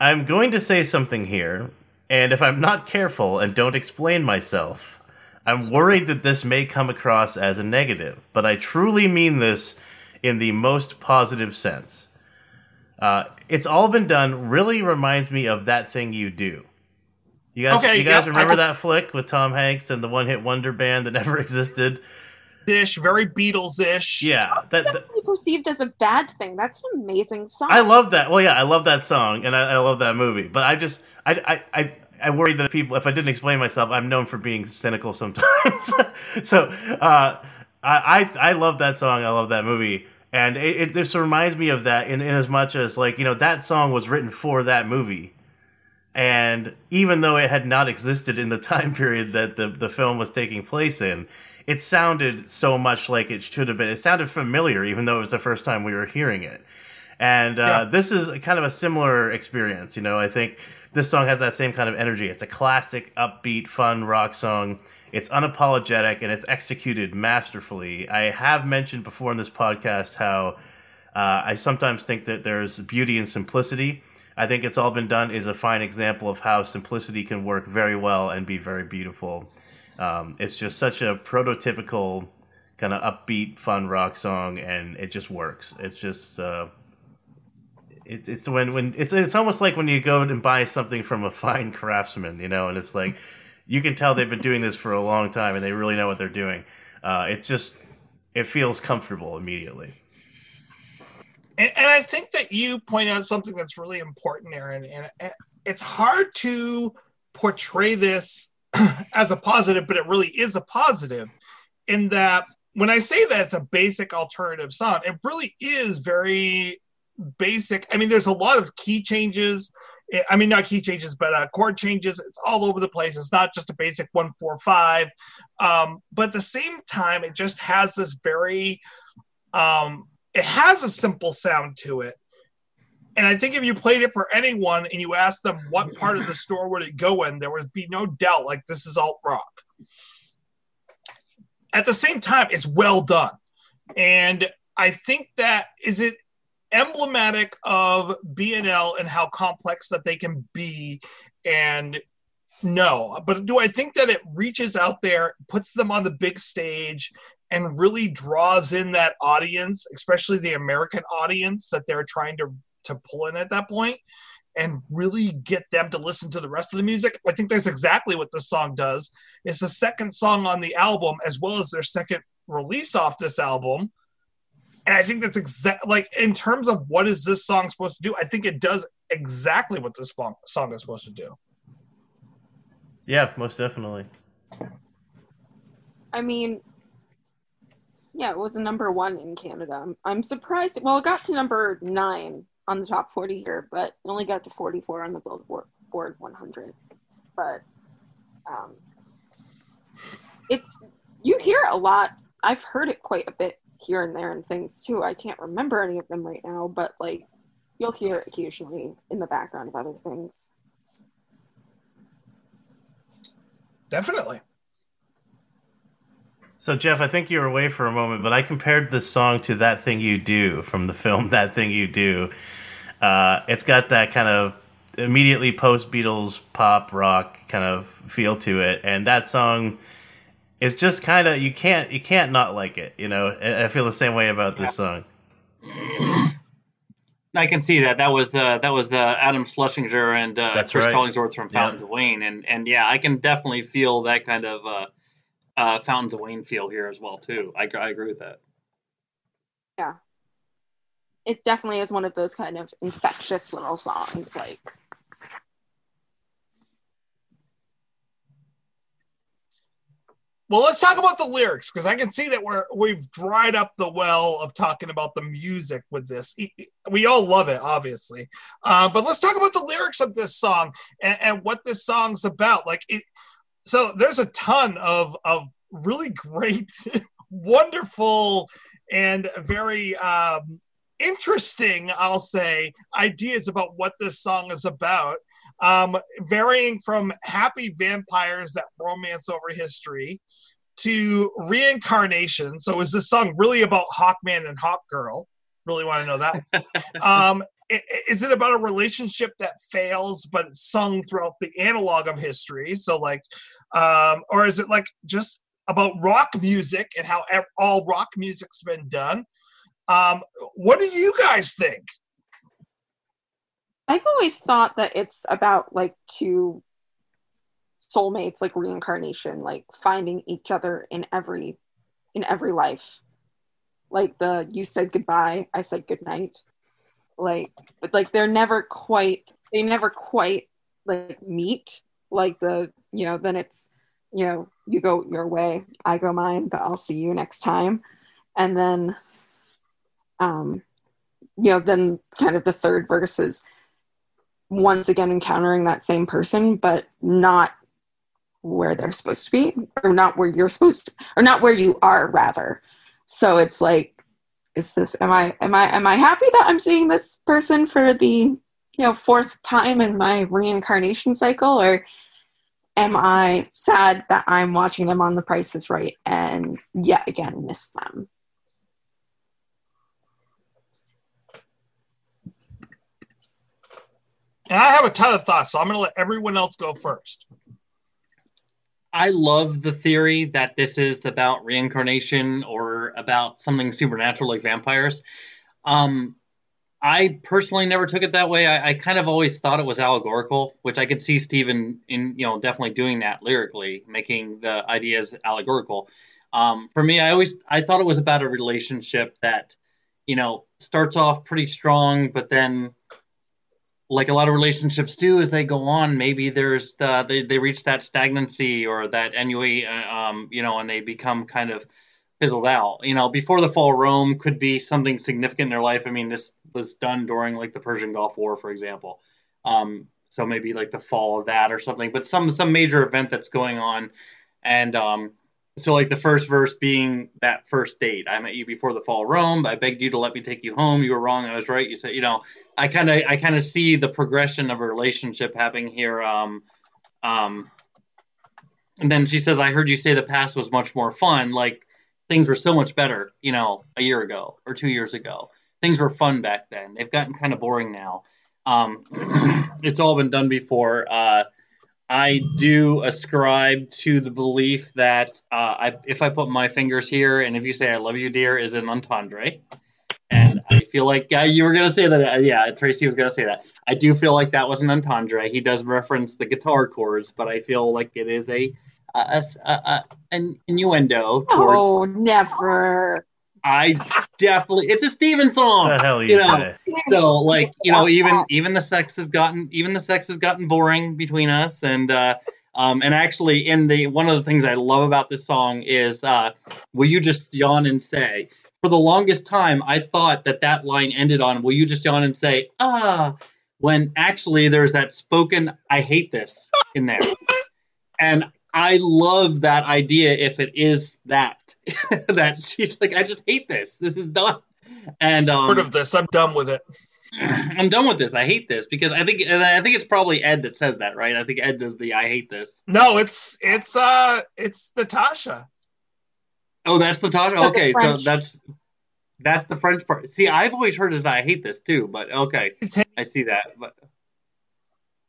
I'm going to say something here, and if I'm not careful and don't explain myself, I'm worried that this may come across as a negative. But I truly mean this in the most positive sense. Uh, it's all been done. Really reminds me of that thing you do. You guys, Okay, you guys yeah, remember that flick with Tom Hanks and the one-hit wonder band that (laughs) never existed? Ish, very Beatles ish. Yeah, that, that Definitely perceived as a bad thing. That's an amazing song. I love that. Well, yeah, I love that song and I, I love that movie. But I just, I, I, I, I worry that people, if I didn't explain myself, I'm known for being cynical sometimes. (laughs) so, uh, I, I, I love that song. I love that movie. And it, it just reminds me of that in, in as much as like, you know, that song was written for that movie. And even though it had not existed in the (laughs) time period that the, the film was taking place in, it sounded so much like it should have been. It sounded familiar, even though it was the first time we were hearing it. And uh, Yeah. this is kind of a similar experience. You know, I think this song has that same kind of energy. It's a classic, upbeat, fun rock song. It's unapologetic and it's executed masterfully. I have mentioned before in this podcast how uh, I sometimes think that there's beauty in simplicity. I think it's all been done is a fine example of how simplicity can work very well and be very beautiful. Um, it's just such a prototypical kind of upbeat, fun rock song, and it just works. It's just uh, it, it's when when it's it's almost like when you go and buy something from a fine (laughs) craftsman, you know, and it's like you can tell they've been doing this for a long time and they really know what they're doing. Uh, it just it feels comfortable immediately. And, and I think that you point out something that's really important, Aaron. And it's hard to portray this (clears throat) as a positive, but it really is a positive in that when I say that it's a basic alternative song, it really is very basic. I mean, there's a lot of key changes. I- I mean, not key changes, but uh, chord changes. It's all over the place. It's not just a basic one, four, five. Um, but at the same time, it just has this very, um, it has a simple sound to it. And I think if you played it for anyone and you asked them what part of the (laughs) store would it go in, there would be no doubt like this is alt rock. At the same time, it's well done. And I think that is it emblematic of BNL and how complex that they can be. And no, but do I think that it reaches out there, puts them on the big stage, and really draws in that audience, especially the American audience that they're trying to to pull in at that point, and really get them to listen to the rest of the music. I think that's exactly what this song does. It's the second song on the album, as well as their second release off this album. And I think that's exact like in terms of what is this song supposed to do, I think it does exactly what this song song is supposed to do. Yeah, most definitely. I mean, yeah, it was a number one in Canada. I'm, I'm surprised. Well, it got to number nine on the top 40 here, but it only got to 44 on the Billboard Board 100. But um, it's you hear it a lot. I've heard it quite a bit here and there and things too. I can't remember any of them right now, but like you'll hear it occasionally in the background of other things. Definitely. So Jeff, I think you were away for a moment, but I compared this song to "That Thing You Do" from the film (laughs) "That Thing You Do." Uh, it's got that kind of immediately post Beatles pop rock kind of feel to it, and that song is just kind of you can't you can't not like it. You know, And I feel the same way about this song. I can see that. That was uh, that was uh, Adam Schlesinger and uh, That's Chris right. Collingwood from Fountains of Wayne, and and yeah, I can definitely feel that kind of uh, uh, Fountains of Wayne feel here as well too. I, I agree with that. Yeah. It definitely is one of those kind of infectious little songs. Like, Well, let's talk about the lyrics because I can see that we're we've dried up the well of talking about the music with this. We all love it, obviously, uh, but let's talk about the lyrics of this song and, and what this song's about. Like, it, so there's a ton of of really great, (laughs) wonderful, and very um, interesting, I'll say, ideas about what this song is about. Um, varying from happy vampires that romance over history to reincarnation. So, is this song really about Hawkman and Hawkgirl? Really want to know that. (laughs) um, is it about a relationship that fails, but it's sung throughout the analog of history? So, like, um, or is it like just about rock music and how all rock music's been done? Um, what do you guys think? I've always thought that it's about like two soulmates, like reincarnation, like finding each other in every in every life. Like the you said goodbye, I said goodnight. Like but like they're never quite they never quite like meet. Like the you know, then it's you know, you go your way, I go mine, but I'll see you next time. And then um you know, then kind of the third verse is once again encountering that same person, but not where they're supposed to be, or not where you're supposed to, or not where you are, rather. So it's like, is this? Am I? Am I? Am I happy that I'm seeing this person for the you know fourth time in my reincarnation cycle, or am I sad that I'm watching them on The Price is Right and yet again miss them? And I have a ton of thoughts, so I'm going to let everyone else go first. I love the theory that this is about reincarnation or about something supernatural like vampires. Um, I personally never took it that way. I, I kind of always thought it was allegorical, which I could see Steven in you know definitely doing that lyrically, making the ideas allegorical. Um, for me, I always I thought it was about a relationship that you know starts off pretty strong, but then like a lot of relationships do as they go on maybe there's the, they, they reach that stagnancy or that ennui uh, um, you know and they become kind of fizzled out. You know before the fall of rome could be something significant in their life. I mean this was done during like the persian gulf war for example. Um, so maybe like the fall of that or something but some some major event that's going on. And um, so like the first verse being that first date. I met you before the fall of rome. I begged you to let me take you home. You were wrong. I was right. You said you know i kind of i kind of see the progression of a relationship happening here um um and then she says i heard you say the past was much more fun like things were so much better you know a year ago or two years ago. Things were fun back then. They've gotten kind of boring now. Um (clears throat) it's all been done before. Uh I do ascribe to the belief that uh, I, if I put my fingers here and if you say "I love you, dear" is an entendre, feel like uh, you were gonna say that. Uh, yeah, Tracy was gonna say that. I do feel like that was an entendre. He does reference the guitar chords, but I feel like it is a, a, a, a an innuendo towards. Oh, never. I definitely. It's a Steven song. The hell you, you know, say? so like you know even (laughs) even the sex has gotten even the sex has gotten boring between us and uh um and actually in the one of the things i love about this song is uh will you just yawn and say for the longest time i thought that that line ended on will you just yawn and say ah when actually there's that spoken i hate this in there and i love that idea if it is that (laughs) that she's like i just hate this this is done and um Heard of this? I'm done with it. I'm done with this. I hate this because I think and I think it's probably Ed that says that, right? I think Ed does the I hate this. No, it's it's uh it's Natasha. Oh, that's the Okay, so French. that's that's the French part. See, I've always heard as that I hate this too, but okay, I see that. But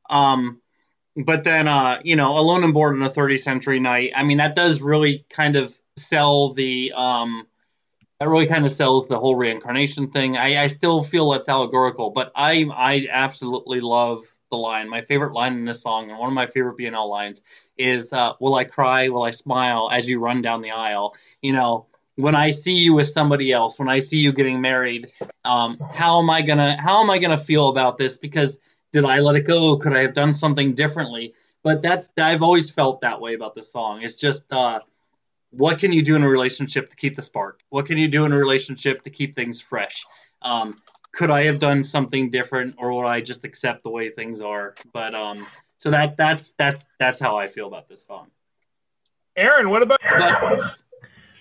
um, but then uh, you know, Alone and Bored on a 30th Century Night. I mean, that does really kind of sell the um. That really kind of sells the whole reincarnation thing. I, I still feel it's allegorical, but I I absolutely love the line. My favorite line in this song, and one of my favorite BNL lines, is uh, "Will I cry? Will I smile as you run down the aisle?" You know, when I see you with somebody else, when I see you getting married, um, how am I gonna how am I gonna feel about this? Because did I let it go? Could I have done something differently? But that's I've always felt that way about this song. It's just uh, what can you do in a relationship to keep the spark? What can you do in a relationship to keep things fresh? Um, could I have done something different, or would I just accept the way things are? But um, so that that's that's that's how I feel about this song. Aaron, what about But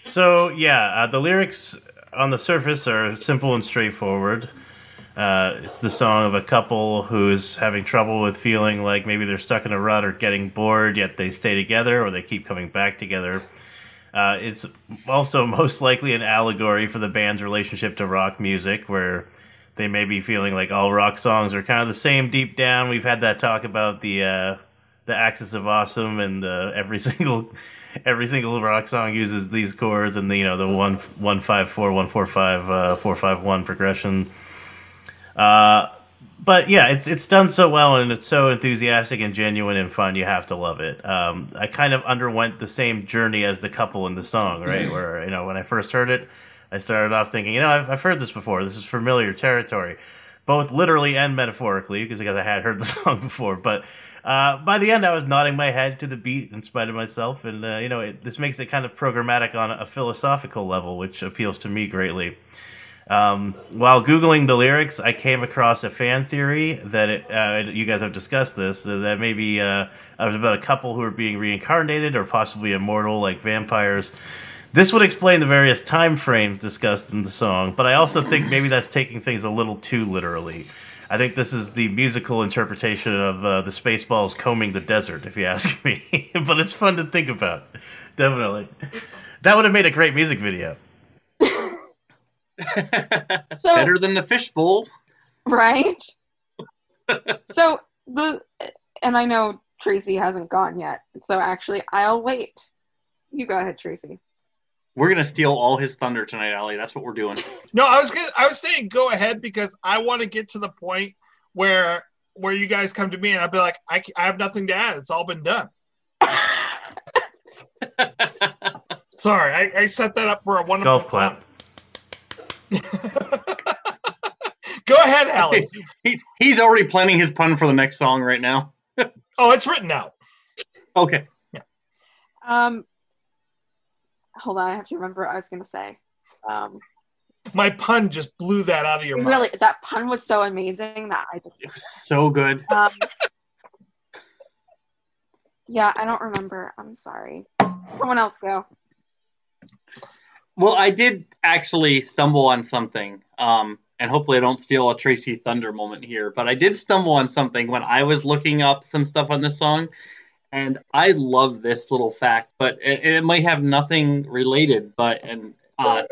So yeah, uh, the lyrics on the surface are simple and straightforward. Uh, it's the song of a couple who's having trouble with feeling like maybe they're stuck in a rut or getting bored, yet they stay together or they keep coming back together. Uh, it's also (laughs) most likely an allegory for the band's relationship to rock music, where they may be feeling like all rock songs are kind of the same deep down. We've had that talk about the uh, the axis of awesome, and uh, every (laughs) single every single rock song uses these chords, and the you know the one one five four one four five uh, four five one progression. Uh, but yeah, it's it's done so well and it's so enthusiastic and genuine and fun. You have to love it. Um, I kind of underwent the same journey as the couple in the song, right? Where you know when I first heard it, I started off thinking, you know, I've, I've heard this before. This is familiar territory, both literally and metaphorically, because I had heard the (laughs) song before. But uh, by the end, I was nodding my head to the beat in spite of myself, and uh, you know, it, this makes it kind of programmatic on a philosophical level, which appeals to me greatly. Um, while googling the lyrics, I came across a fan theory that it, uh, you guys have discussed this uh, that maybe uh, it was about a couple who are being reincarnated or possibly immortal like vampires. This would explain the various time frames discussed in the song, but I also think maybe that's taking things a little too literally. I think this is the musical interpretation of uh, the Spaceballs combing the desert, if you ask (laughs) me. but it's fun to think about, definitely. That would have made a great music video. (laughs) So Better than the fishbowl. right. (laughs) so the and I know Tracy hasn't gone yet, so actually I'll wait. You go ahead, Tracy. We're gonna steal all his thunder tonight, Ali. That's what we're doing. No, I was gonna, I was saying go ahead because I want to get to the point where where you guys come to me and I'll be like, I, I have nothing to add. It's all been done. (laughs) Sorry, I, I set that up for a wonderful Golf clap. (laughs) Go ahead, Allie. (laughs) he's he's already planning his pun for the next song right now. Oh, it's written out. Okay. Um, hold on, I have to remember what I was gonna say. Um, My pun just blew that out of your mouth. really, that pun was so amazing that I just It was so good. um, yeah, I don't remember. I'm sorry. Someone else go. Well, I did actually stumble on something, um, and hopefully I don't steal a Tracy Thunder moment here, but I did stumble on something when I was looking up some stuff on this song, and I love this little fact, but it, it might have nothing related, but and uh,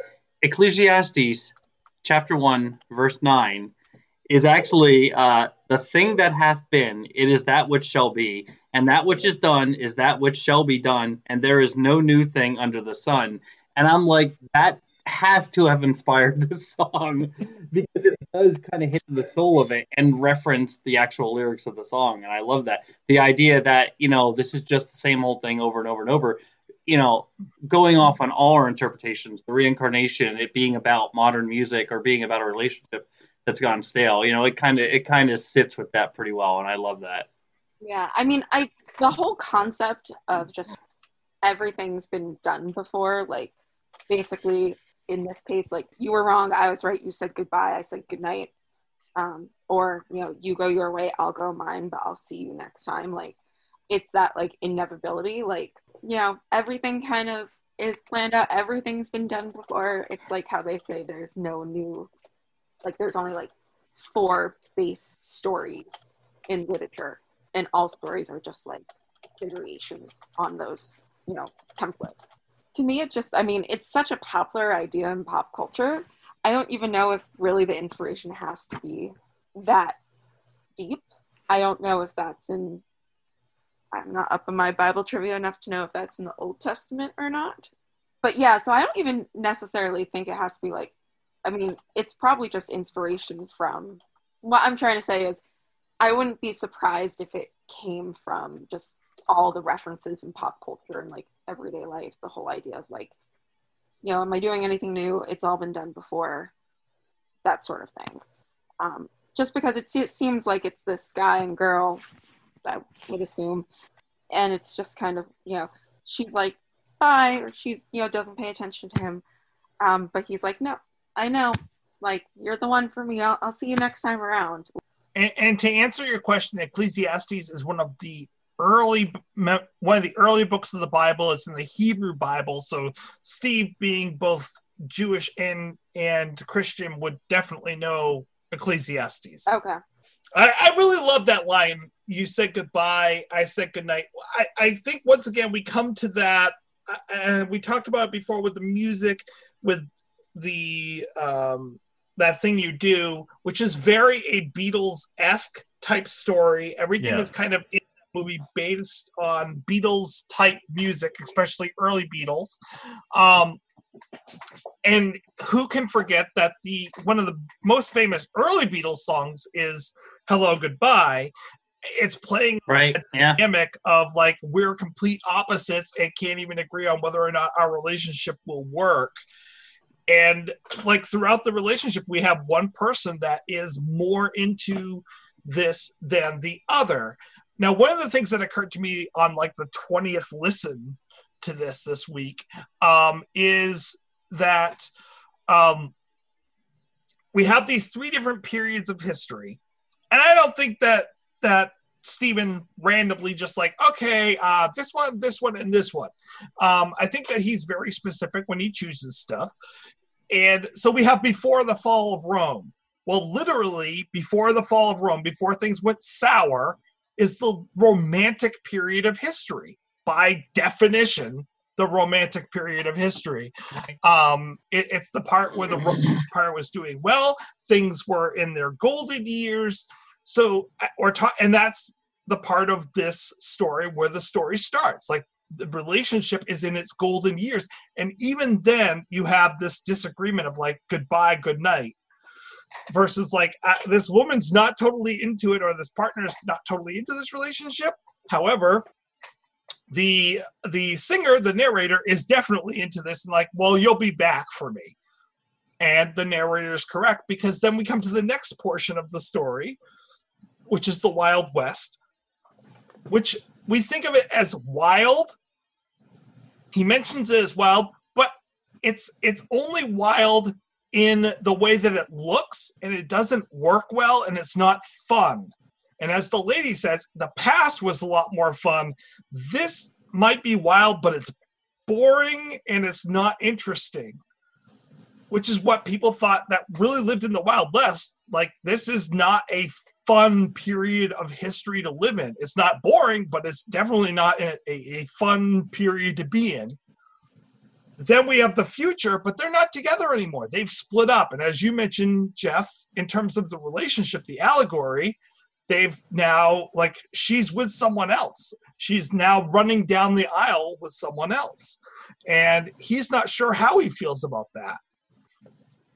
Ecclesiastes chapter one verse nine is actually uh, the thing that hath been, it is that which shall be, and that which is done is that which shall be done, and there is no new thing under the sun. And I'm like, that has to have inspired this song (laughs) because it does kind of hit the soul of it and reference the actual lyrics of the song. And I love that. The idea that, you know, this is just the same old thing over and over and over, you know, going off on all our interpretations, the reincarnation, it being about modern music or being about a relationship that's gone stale, you know, it kind of it kind of sits with that pretty well, and I love that. Yeah, I mean, I the whole concept of just everything's been done before. Like, basically, in this case, like you were wrong, I was right. You said goodbye, I said goodnight. Um, or you know, you go your way, I'll go mine, but I'll see you next time. Like, it's that like inevitability. Like, you know, everything kind of is planned out. Everything's been done before. It's like how they say there's no new, like there's only like four base stories in literature and all stories are just like iterations on those you know templates to me it just i mean it's such a popular idea in pop culture. I don't even know if really the inspiration has to be that deep. I don't know if that's in i'm not up in my bible trivia enough to know if that's in the old testament or not. But yeah so i don't even necessarily think it has to be like i mean it's probably just inspiration from what i'm trying to say is I wouldn't be surprised if it came from just all the references in pop culture and like everyday life. The whole idea of like, you know, am I doing anything new? It's all been done before. That sort of thing. Um, just because it, it seems like it's this guy and girl, I would assume, and it's just kind of you know, she's like bye, or she's you know doesn't pay attention to him, um, but he's like, no, I know, like you're the one for me. I'll, I'll see you next time around. And, and to answer your question, Ecclesiastes is one of the early one of the early books of the Bible. It's in the Hebrew Bible. So Steve, being both Jewish and and Christian, would definitely know Ecclesiastes. Okay. I, I really love that line. You said goodbye. I said goodnight. I, I think once again we come to that. And we talked about it before with the music, with the um, that thing you do, which is very a Beatles esque type story. Everything Yeah. is kind of in the movie based on Beatles type music, especially early Beatles. Um, and who can forget that the one of the most famous early Beatles songs is "Hello Goodbye." It's playing Right. Yeah. dynamic of like we're complete opposites and can't even agree on whether or not our relationship will work. And like throughout the relationship, we have one person that is more into this than the other. Now, one of the things that occurred to me on like the 20th listen to this this week um, is that um, we have these three different periods of history. And I don't think that that Steven randomly just like, okay, uh, this one, this one, and this one. Um, I think that he's very specific when he chooses stuff. And so we have before the fall of Rome. Well, literally, before the fall of Rome, before things went sour, is the romantic period of history. By definition, the romantic period of history. Um, it- it's the part where the Empire (coughs) was doing well, things were in their golden years. So, or ta- and that's the part of this story where the story starts. Like the relationship is in its golden years, and even then, you have this disagreement of like goodbye, good night, versus like uh, this woman's not totally into it, or this partner's not totally into this relationship. However, the the singer, the narrator, is definitely into this and like, well, you'll be back for me. And the narrator is correct because then we come to the next portion of the story, which is the Wild West, which we think of it as wild. He mentions it as wild, but it's it's only wild in the way that it looks and it doesn't work well and it's not fun. And as the lady says, the past was a lot more fun. This might be wild, but it's boring and it's not interesting. Which is what people thought that really lived in the Wild West. Like, this is not a fun period of history to live in. It's not boring, but it's definitely not a, a, a fun period to be in. Then we have the future, but they're not together anymore. They've split up. And as you mentioned, Jeff, in terms of the relationship, the allegory, they've now, like, she's with someone else. She's now running down the aisle with someone else. And he's not sure how he feels about that.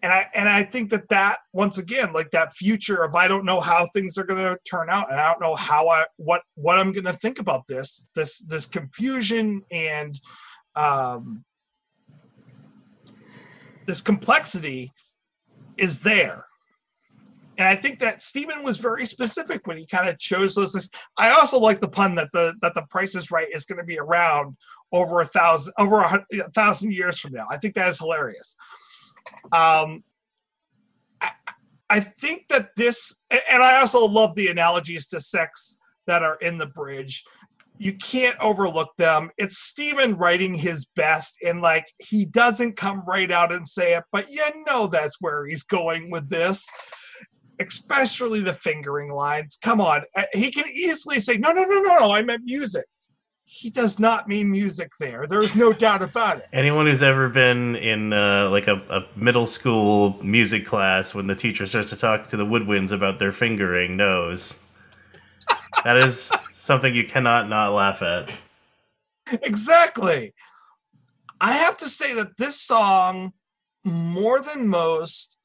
And I and I think that that once again, like that future of I don't know how things are going to turn out, and I don't know how I what what I'm going to think about this this this confusion and um, this complexity is there. And I think that Steven was very specific when he kind of chose those. Things. I also like the pun that the that the Price is Right is going to be around over a thousand over a, a thousand years from now. I think that is hilarious. Um, I, I think that this, and I also love the analogies to sex that are in the bridge. You can't overlook them. It's Steven writing his best, and like he doesn't come right out and say it, but you know that's where he's going with this. Especially the fingering lines. Come on, Uh, he can easily say, "No, no, no, no, no, I meant music." He does not mean music there. There's no doubt about it. Anyone who's ever been in uh, like a, a middle school music class when the teacher starts to talk to the woodwinds about their fingering knows that is something you cannot not laugh at. exactly. I have to say that this song, more than most,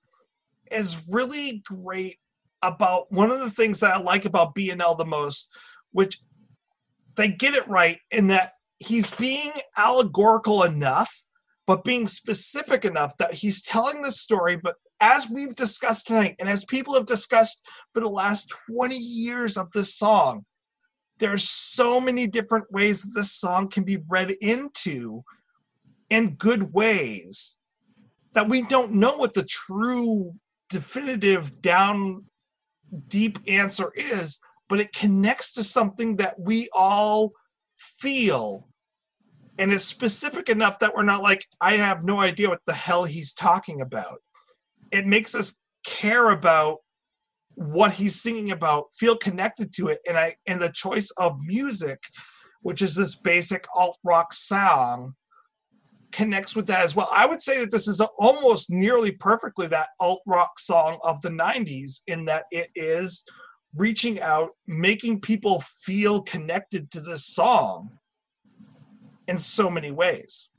is really great about one of the things that I like about BNL the most, which they get it right in that he's being allegorical enough, but being specific enough that he's telling the story. But as we've discussed tonight, and as people have discussed for the last 20 years of this song, there's so many different ways that this song can be read into in good ways that we don't know what the true definitive down deep answer is but it connects to something that we all feel and it's specific enough that we're not like i have no idea what the hell he's talking about. It makes us care about what he's singing about feel connected to it. And i and the choice of music which is this basic alt rock song connects with that as well. I would say that this is almost nearly perfectly that alt rock song of the 90s in that it is reaching out making people feel connected to this song in so many ways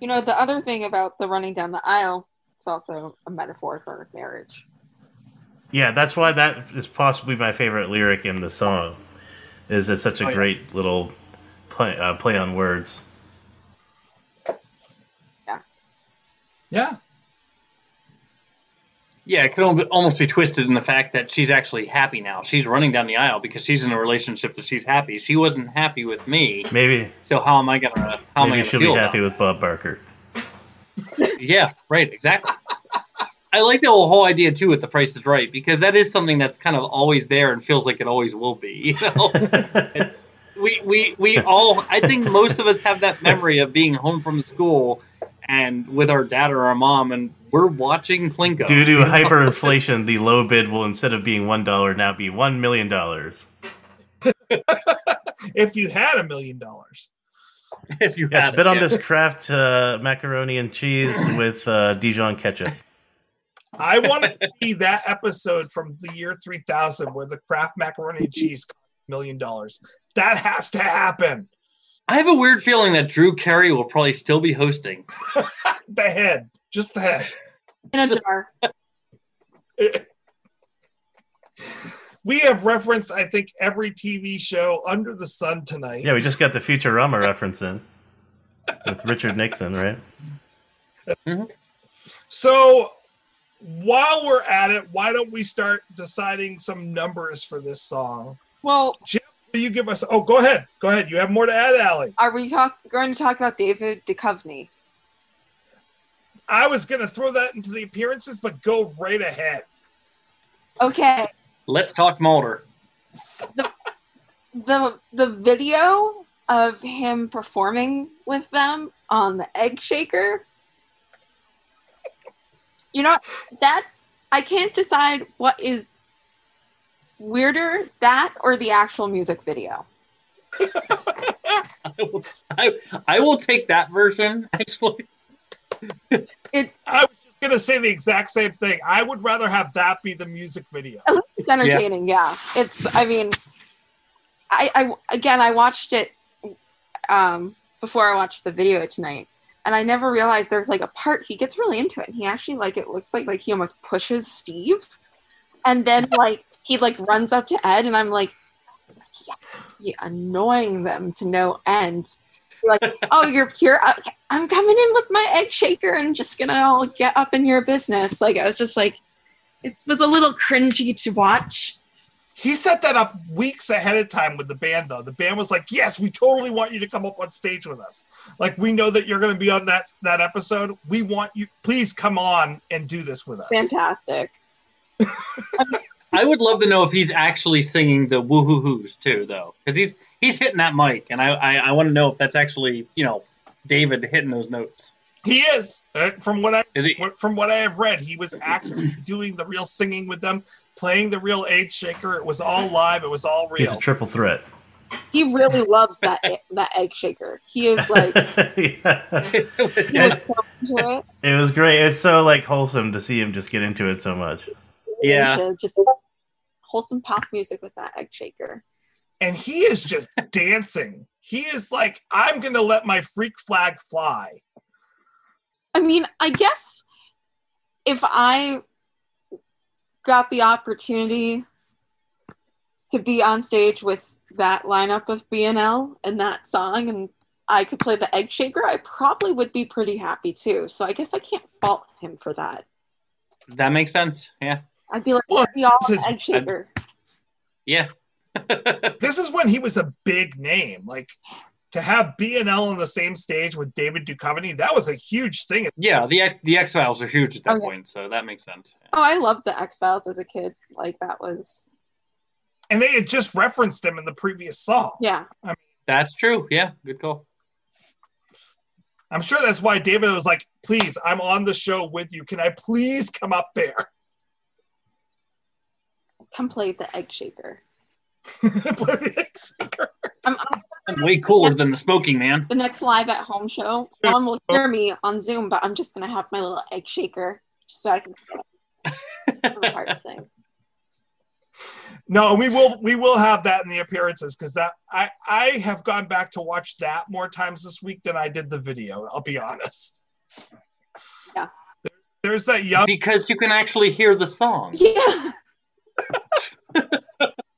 You know, the other thing about the running down the aisle, it's also a metaphor for marriage. Yeah, that's why that is possibly my favorite lyric in the song. Is it's such a Oh, yeah. great little play, uh, play on words. yeah Yeah, it could almost be twisted in the fact that she's actually happy now. She's running down the aisle because she's in a relationship that she's happy. She wasn't happy with me, Maybe so how am I gonna how am I gonna she'll feel be happy with Bob Barker. (laughs) Yeah, right, exactly. I like the whole, whole idea too with the Price is Right because that is something that's kind of always there and feels like it always will be. (laughs) You know, (laughs) it's we we we all. I think most of us have that memory of being home from school and with our dad or our mom, and we're watching Plinko. Due to (laughs) hyperinflation, the low bid will instead of being one dollar now be one million dollars. (laughs) if you had a million dollars if you Yes, had bid it, on yeah. this Kraft uh, macaroni and cheese (laughs) with uh, Dijon ketchup. I want to see that episode from the year 3000 where the Kraft macaroni and cheese cost a million dollars. That has to happen. I have a weird feeling that Drew Carey will probably still be hosting. The head, just the head. In a jar. (laughs) We have referenced, I think, every TV show under the sun tonight. Yeah, we just got the Futurama reference in with Richard Nixon, right? Mm-hmm. So while we're at it, why don't we start deciding some numbers for this song? Well, Will you give us? Oh, go ahead. Go ahead. You have more to add, Allie. are we talk going to talk about David Duchovny? I was going to throw that into the appearances, but go right ahead. Okay. Let's talk Mulder. the the video of him performing with them on the egg shaker you know that's i can't decide what is weirder that or the actual music video (laughs) I will, I, I will take that version, actually. It I was just going to say the exact same thing. I would rather have that be the music video. it's entertaining yeah, it's i mean I, I again i watched it um before i watched the video tonight and i never realized there's like a part he gets really into it and he actually like it looks like like he almost pushes steve and then like he like runs up to ed and i'm like yeah, he annoying them to no end like oh you're pure. Uh, I'm coming in with my egg shaker and just gonna all get up in your business like i was just like it was a little cringy to watch He set that up weeks ahead of time with the band, though. The band was like, "Yes, we totally want you to come up on stage with us. Like, we know that you're going to be on that that episode. We want you. Please come on and do this with us." fantastic I (laughs) would love to know if he's actually singing the woohoo hoos too, though, because he's he's hitting that mic, and I, I I want to know if that's actually you know David hitting those notes. He is. Uh, From what I Is he? from what I have read, he was actually doing the real singing with them, playing the real age shaker. It was all live. It was all real. He's a triple threat. he really loves that (laughs) that egg shaker he is like (laughs) yeah. he was so into it It was great. It's so like wholesome to see him just get into it so much. Yeah. into just wholesome pop music with that egg shaker and he is just (laughs) dancing. He is like, "I'm going to let my freak flag fly." I mean, I guess if I got the opportunity to be on stage with that lineup of BNL and that song and I could play the egg shaker, I probably would be pretty happy too. So I guess I can't fault him for that. That makes sense. Yeah, I'd be like, Well, "Yeah, y'all this is- egg shaker. yeah. (laughs) this is when he was a big name. Like to have BNL on the same stage with David Duchovny, that was a huge thing. Yeah, the X the X Files are huge at that Oh, yeah. point, so that makes sense. Oh, I loved the X Files as a kid. Like that was, And they had just referenced him in the previous song. yeah. That's true. Yeah, good call. I'm sure that's why David was like, please, I'm on the show with you. Can I please come up there? Come play the egg shaker. (laughs) Play the egg shaker. I'm, I'm I'm way cooler than the smoking man. the next live at home show. No one will (laughs) hear me on Zoom, but I'm just gonna have my little egg shaker just so I can part of thing. No, we will we will have that in the appearances because that I I have gone back to watch that more times this week than I did the video. I'll be honest. Yeah. There- there's that young Because you can actually hear the song. Yeah.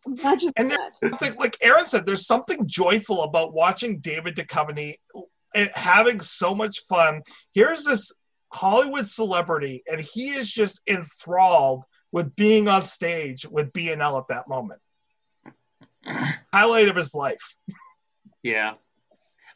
Imagine And that. something like Aaron said. There's something joyful about watching David Duchovny and having so much fun. Here's this Hollywood celebrity, and he is just enthralled with being on stage with BNL at that moment. Highlight of his life. Yeah.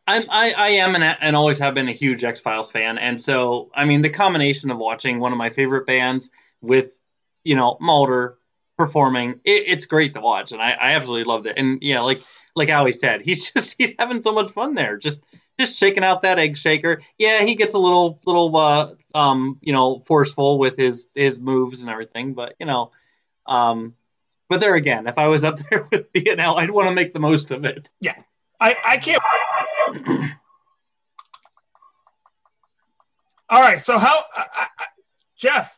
I'm, I, I am and, and always have been a huge X Files fan. And so, I mean, the combination of watching one of my favorite bands with, you know, Mulder performing, it, it's great to watch. And I, I absolutely loved it. And yeah, like, like Ali said, (laughs) he's just, he's having so much fun there. Just, just shaking out that egg shaker. Yeah, he gets a little, little, uh, um, you know, forceful with his, his moves and everything. But, you know, um, but there again, if I was up (laughs) there with BNL, I'd want to make the most of it. Yeah, I, I can't. (clears throat) All right, so how, I, I- Jeff?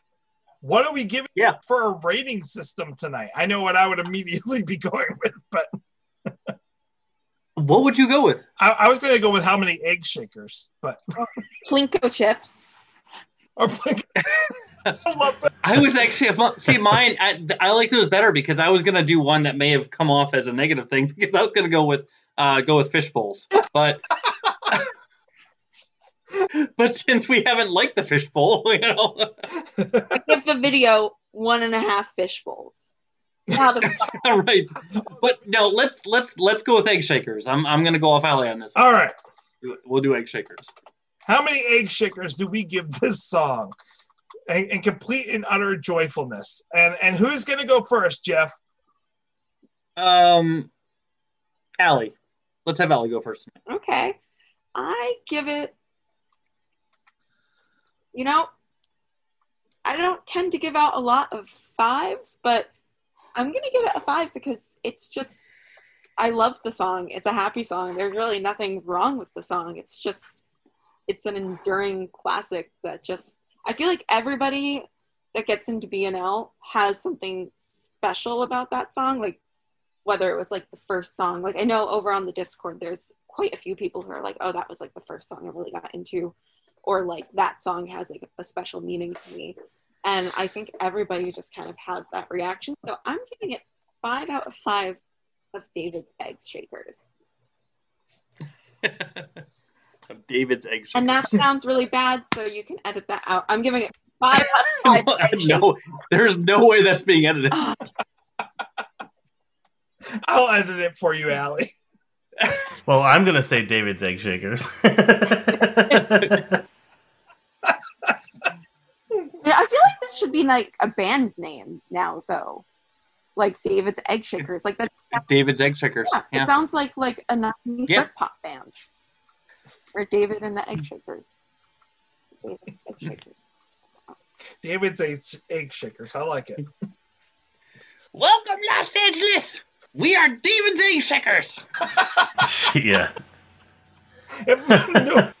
What are we giving Yeah. for a rating system tonight? I know what I would immediately be going with, but What would you go with? I, I was going to go with how many egg shakers, but Plinko chips. or (laughs) I love that. I was actually see mine. I, I like those better because I was gonna do one that may have come off as a negative thing because I was gonna go with uh, go with fish bowls, but (laughs) (laughs) but since we haven't liked the fishbowl, (laughs) you know, I give the video one and a half fish bowls. Now the (laughs) right? But no, let's let's let's go with egg shakers. I'm I'm gonna go off Allie on this. All right, We'll do egg shakers. how many egg shakers do we give this song? And, and complete and utter joyfulness. And and who's going to go first, Jeff? Um, Allie, let's have Allie go first. okay. I give it. You know, I don't tend to give out a lot of fives, but I'm gonna give it a five because it's just. I love the song. It's a happy song. There's really nothing wrong with the song. It's just, it's an enduring classic that just. I feel like everybody that gets into BNL has something special about that song. Like whether it was like the first song. Like I know over on the Discord, there's quite a few people who are like, "Oh, that was like the first song I really got into," or like that song has like a special meaning to me. And I think everybody just kind of has that reaction. So I'm giving it five out of five of David's egg shakers. Of David's egg shakers. And that sounds really bad, so you can edit that out. I'm giving it five out of five. (laughs) egg no, there's no way that's being edited. Ah. I'll edit it for you, Allie. (laughs) Well, I'm gonna say David's egg shakers. (laughs) Yeah, I feel like this should be like a band name now, though. Like David's Egg Shakers. Like that. David's egg shakers. Yeah, Yeah. It sounds like like a 90s Yeah. Britpop band. Or David and the Egg Shakers. David's Egg mm-hmm. Shakers. David's egg, egg shakers. I like it. Welcome, Los Angeles. We are David's egg shakers. (laughs) yeah. And for, no,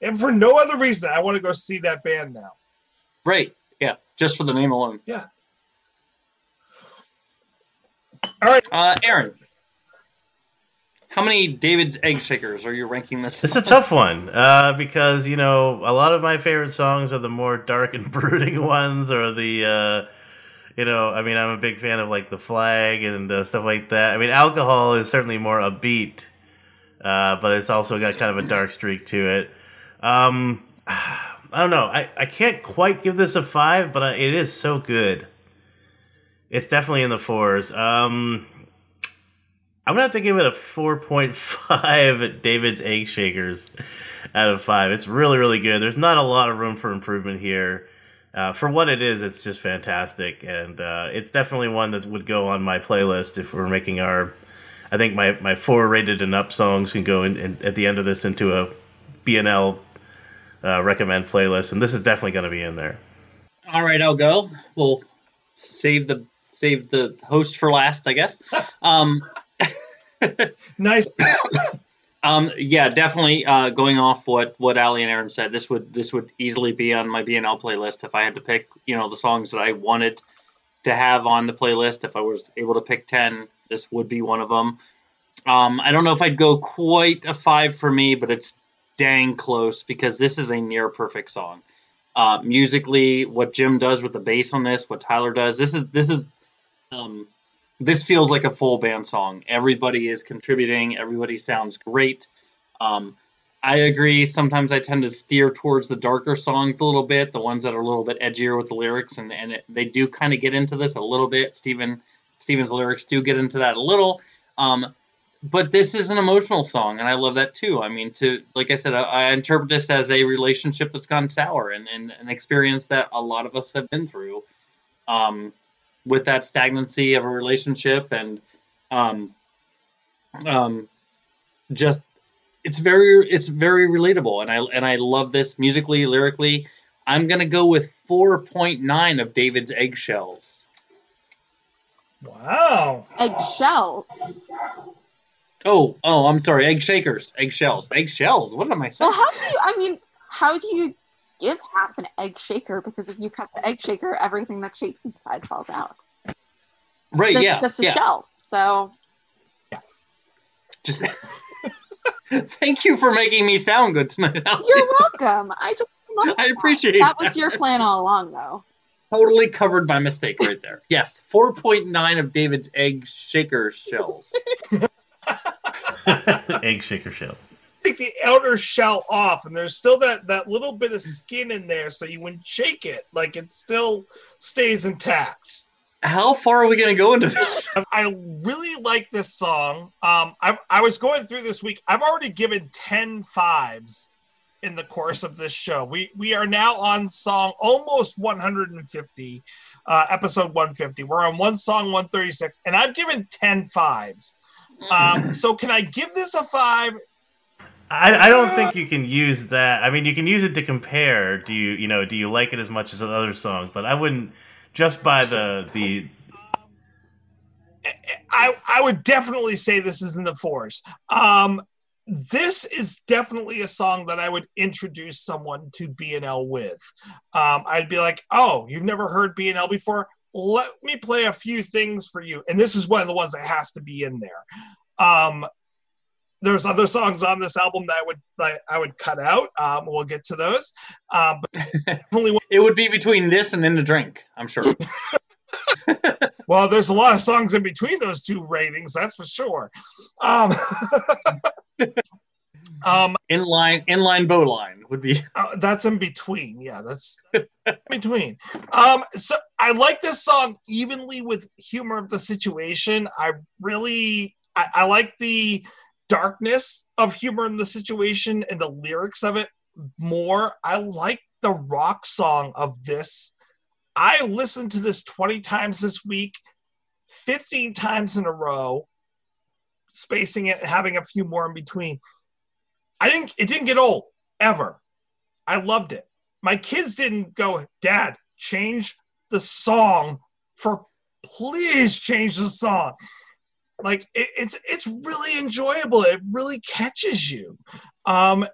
and for no other reason, I want to go see that band now. Right. Yeah. Just for the name alone. Yeah. All right. Uh, Aaron. How many David's egg shakers are you ranking this? It's a tough one uh, because you know a lot of my favorite songs are the more dark and (laughs) brooding ones, or the uh, you know I mean I'm a big fan of like the Flag and uh, stuff like that. I mean Alcohol is certainly more upbeat, uh, but it's also got kind of a dark streak to it. Um, I don't know. I, I can't quite give this a five, but I, it is so good. It's definitely in the fours. Um, I'm gonna have to give it a 4.5 (laughs) David's Egg Shakers out of five. It's really, really good. There's not a lot of room for improvement here. Uh, for what it is, it's just fantastic, and uh, it's definitely one that would go on my playlist if we're making our. I think my, my four rated and up songs can go in, in at the end of this into a BNL uh, recommend playlist, and this is definitely going to be in there. All right, I'll go. We'll save the save the host for last, I guess. (laughs) Um, (laughs) Nice. (coughs) um, yeah, definitely. Uh, going off what what Ali and Aaron said, this would this would easily be on my BNL playlist if I had to pick, you know, the songs that I wanted to have on the playlist. If I was able to pick ten, this would be one of them. Um, I don't know if I'd go quite a five for me, but it's dang close because this is a near perfect song. Uh, musically, what Jim does with the bass on this, what Tyler does, this is this is um, this feels like a full band song. Everybody is contributing. Everybody sounds great. Um, I agree. Sometimes I tend to steer towards the darker songs a little bit, the ones that are a little bit edgier with the lyrics, and and it, they do kind of get into this a little bit. Steven Steven's lyrics do get into that a little. Um, but this is an emotional song, and I love that too. I mean, to like I said, I, I interpret this as a relationship that's gone sour, and, and an experience that a lot of us have been through. Um, with that stagnancy of a relationship and um, um, just it's very it's very relatable and I and I love this musically lyrically. I'm gonna go with 4.9 of David's eggshells. Wow. Eggshell. Oh oh I'm sorry egg shakers eggshells eggshells. What am I saying? Well, how do you? I mean, how do you give half an egg shaker? Because if you cut the egg shaker, everything that shakes inside falls out. right Then yeah It's just a yeah. shell. So Just (laughs) thank you for making me sound good tonight. Ali. you're welcome. I just (laughs) I appreciate it. that was your plan all along, though. totally covered my mistake right there. Yes, 4.9 of David's egg shaker shells. (laughs) (laughs) Egg shaker shell. Take the outer shell off, and there's still that that little bit of skin in there, so you when shake it, like it still stays intact. How far are we going to go into this? (laughs) I really like this song. Um, I, I was going through this week. I've already given 10 fives in the course of this show. We we are now on song almost 150, uh, episode 150. We're on one song 136, and I've given 10 fives. Um, so can I give this a five? I, I don't think you can use that. I mean, you can use it to compare. Do you, you know, do you like it as much as the other songs? But I wouldn't just by the the. I I would definitely say this is in the fours. Um, this is definitely a song that I would introduce someone to BNL with. Um, I'd be like, "Oh, you've never heard BNL before? Let me play a few things for you." And this is one of the ones that has to be in there. Um, there's other songs on this album that I would that I would cut out. Um, we'll get to those. Um, but (laughs) definitely one- It would be between this and In the Drink, I'm sure. (laughs) (laughs) well, there's a lot of songs in between those two ratings, that's for sure. Um, um, Inline, inline bow line would be. (laughs) Uh, that's in between. Yeah, that's between. Um, so I like this song evenly with humor of the situation. I really, I, I like the darkness of humor in the situation and the lyrics of it more. I like the rock song of this. I listened to this 20 times this week, 15 times in a row, spacing it, having a few more in between. I didn't, it didn't get old ever. I loved it. My kids didn't go, Dad, change the song for please change the song. Like it, it's it's really enjoyable. It really catches you. Um,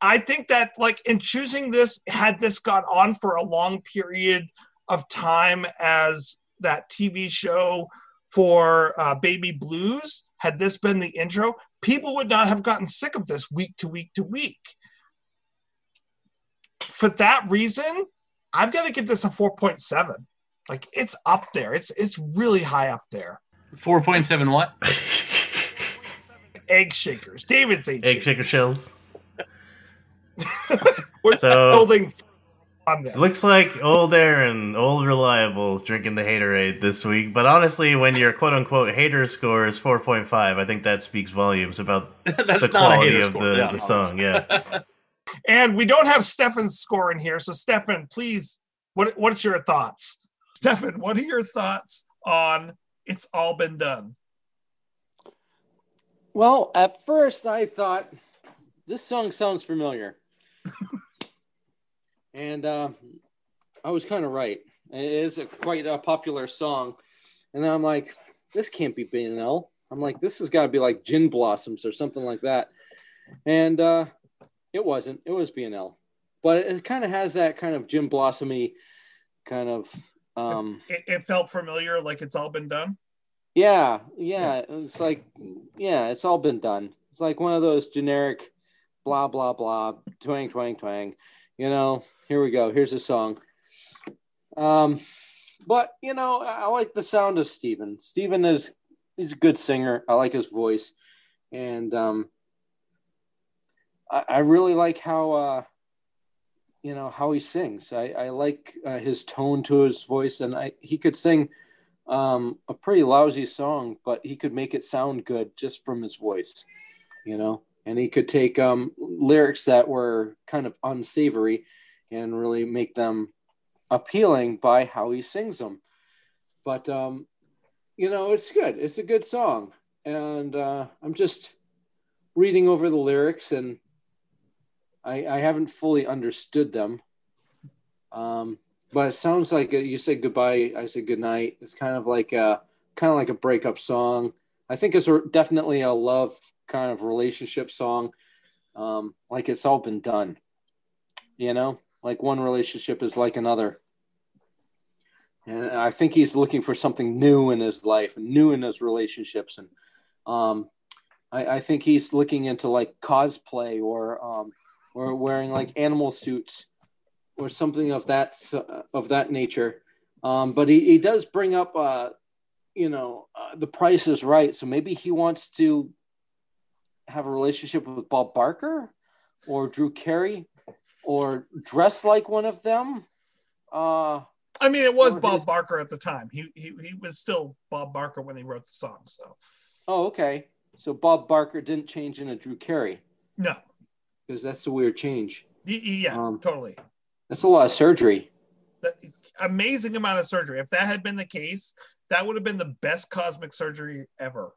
I think that like in choosing this, had this gone on for a long period of time as that TV show for uh, Baby Blues, had this been the intro, people would not have gotten sick of this week to week to week for that reason, I've got to give this a 4.7. Like it's up there. It's it's really high up there. 4.7 what? Egg shakers. David's egg, Egg shakers. shaker shells. (laughs) We're So- building on this. Looks like old Aaron, old reliables, drinking the haterade this week. But honestly, when your quote unquote hater score is 4.5, I think that speaks volumes about (laughs) That's the quality of score. the, Yeah, the song. Yeah. (laughs) and we don't have Stefan's score in here. So Stefan, please, what what's your thoughts? Stefan, what are your thoughts on It's All Been Done? Well, at first I thought this song sounds familiar. (laughs) and uh, I was kind of right. It is a quite a popular song. and I'm like, this can't be BNL. I'm like, this has got to be like Gin Blossoms or something like that. And uh, it wasn't. It was BNL, but it, kind of has that kind of Gin Blossomy kind of. Um, It, it felt familiar, like it's all been done. yeah, yeah. It's like, yeah, it's all been done. It's like one of those generic, blah blah blah, twang twang twang. You know, here we go. Here's a song. Um, but you know, I, like the sound of Steven. Steven is he's a good singer. I like his voice, and um, I, I really like how uh, you know how he sings. I, I like uh, his tone to his voice, and I he could sing um, a pretty lousy song, but he could make it sound good just from his voice, you know. And he could take um, lyrics that were kind of unsavory and really make them appealing by how he sings them. But um, you know, it's good. It's a good song, and uh, I'm just reading over the lyrics, and I, I haven't fully understood them. Um, but it sounds like you said goodbye, I say goodnight. It's kind of like a kind of like a breakup song. I think it's definitely a love kind of relationship song. Um, like it's all been done, you know. Like one relationship is like another. And I think he's looking for something new in his life, new in his relationships, and um, I, I think he's looking into like cosplay or um, or wearing like animal suits or something of that of that nature. Um, but he, he does bring up, uh, you know, uh, the price is right. So maybe he wants to have a relationship with Bob Barker or Drew Carey or dress like one of them. Uh, I mean, it was Bob his- Barker at the time. He, he he was still Bob Barker when he wrote the song. So oh, okay. So Bob Barker didn't change into Drew Carey no, because that's a weird change. Yeah, Um, totally. That's a lot of surgery. The amazing amount of surgery. If that had been the case, that would have been the best cosmic surgery ever.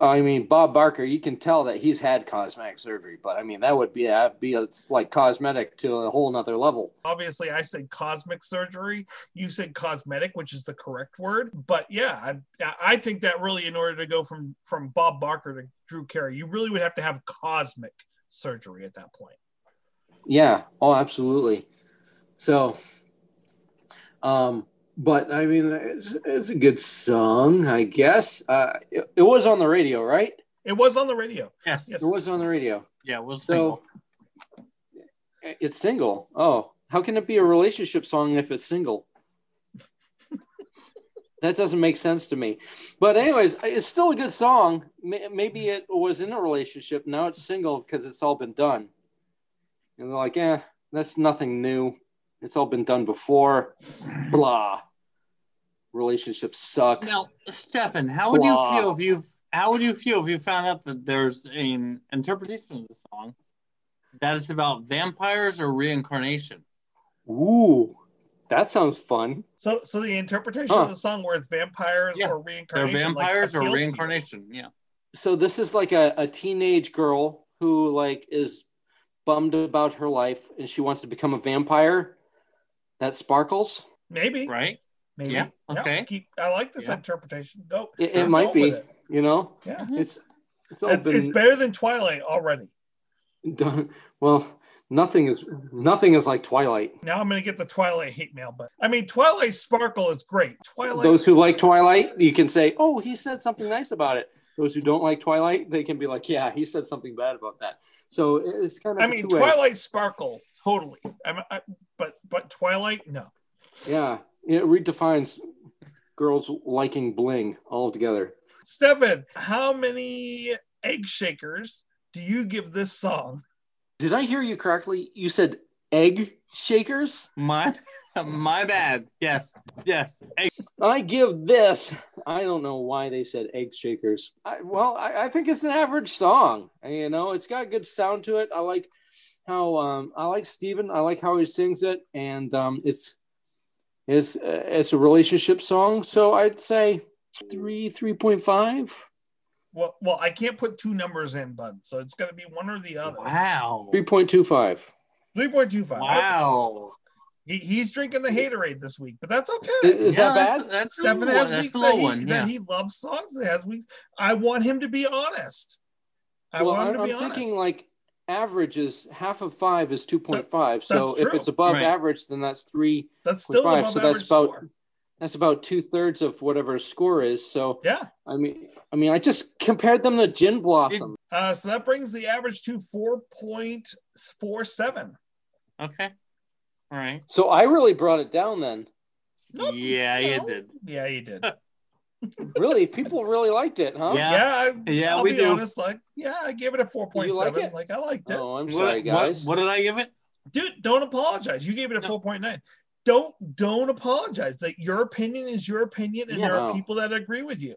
I mean, Bob Barker, you can tell that he's had cosmetic surgery, but I mean, that would be that'd be it's like cosmetic to a whole nother level. Obviously, I said cosmic surgery. You said cosmetic, which is the correct word. But yeah, I, I think that really, in order to go from from Bob Barker to Drew Carey, you really would have to have cosmic surgery at that point. Yeah. Oh, absolutely. So, um, but I mean, it's, it's a good song, I guess. Uh, it, it was on the radio, right? It was on the radio. Yes. Yes. It was on the radio. Yeah, it was So single. it's single. Oh, how can it be a relationship song if it's single? (laughs) that doesn't make sense to me. But anyways, it's still a good song. Maybe it was in a relationship. Now it's single because it's all been done. And they're like, eh, that's nothing new. It's all been done before. Blah. Relationships suck. Now, Stefan, how would Blah. you feel if you how would you feel if you found out that there's an interpretation of the song that is about vampires or reincarnation? Ooh, that sounds fun. So, so the interpretation Huh. of the song where it's vampires Yeah. or They're reincarnation, like, vampires or appeals to you. reincarnation. Yeah. so this is like a, a teenage girl who like is bummed about her life and she wants to become a vampire that sparkles Maybe, Right? Maybe. Yeah, okay. keep, I like this Yeah. interpretation. Go. it, it might be it. you know Yeah, mm-hmm. it's it's all it's, it's been better than Twilight already. done well nothing is nothing is like twilight Now I'm going to get the Twilight hate mail, but I mean, Twilight Sparkle is great. Twilight. those who like twilight you can say oh he said something nice about it those who don't like twilight they can be like yeah he said something bad about that so it's kind of I mean. Twilight Sparkle, totally. I, I, but but Twilight, no. Yeah it redefines girls liking bling altogether Stefan, how many egg shakers do you give this song? Did I hear you correctly? You said egg shakers? My (laughs) my bad. Yes. Yes. Hey, I give this. I don't know why they said egg shakers. I, well, I, I think it's an average song. You know, it's got a good sound to it. I like how um, I like Steven. I like how he sings it, and um, it's it's uh, it's a relationship song. So I'd say three, three point five. Well, well, I can't put two numbers in, bud. So it's going to be one or the other. wow. Three point two five. Three point two five. Wow. He, he's drinking the haterade this week, but that's okay. Is, is Yeah, that that's- bad? That's, a Stefan has one. That's weeks a that he, one. that Yeah. he loves songs. That has weeks. I want him to be honest. I well, want him I'm, to be I'm honest. thinking like average is half of five is two point five. So that's if it's above Right. average, then that's three. that's still five, above so that's about- score. That's about two thirds of whatever a score is. So Yeah. I mean, I mean, I just compared them to Gin Blossom. Uh, so that brings the average to four point four seven. Okay. All right. So I really brought it down then. Nope, Yeah, you no. did. Yeah, you did. (laughs) Really, people really liked it, huh? Yeah. yeah, I, Yeah, I'll we be do. honest. Like, yeah, I gave it a four point like Like, I liked it. Oh, I'm What, sorry, what, guys. what did I give it? Dude, don't apologize. You gave it a No. four point nine. Don't don't apologize. That your opinion is your opinion, and Yeah. there are people that agree with you.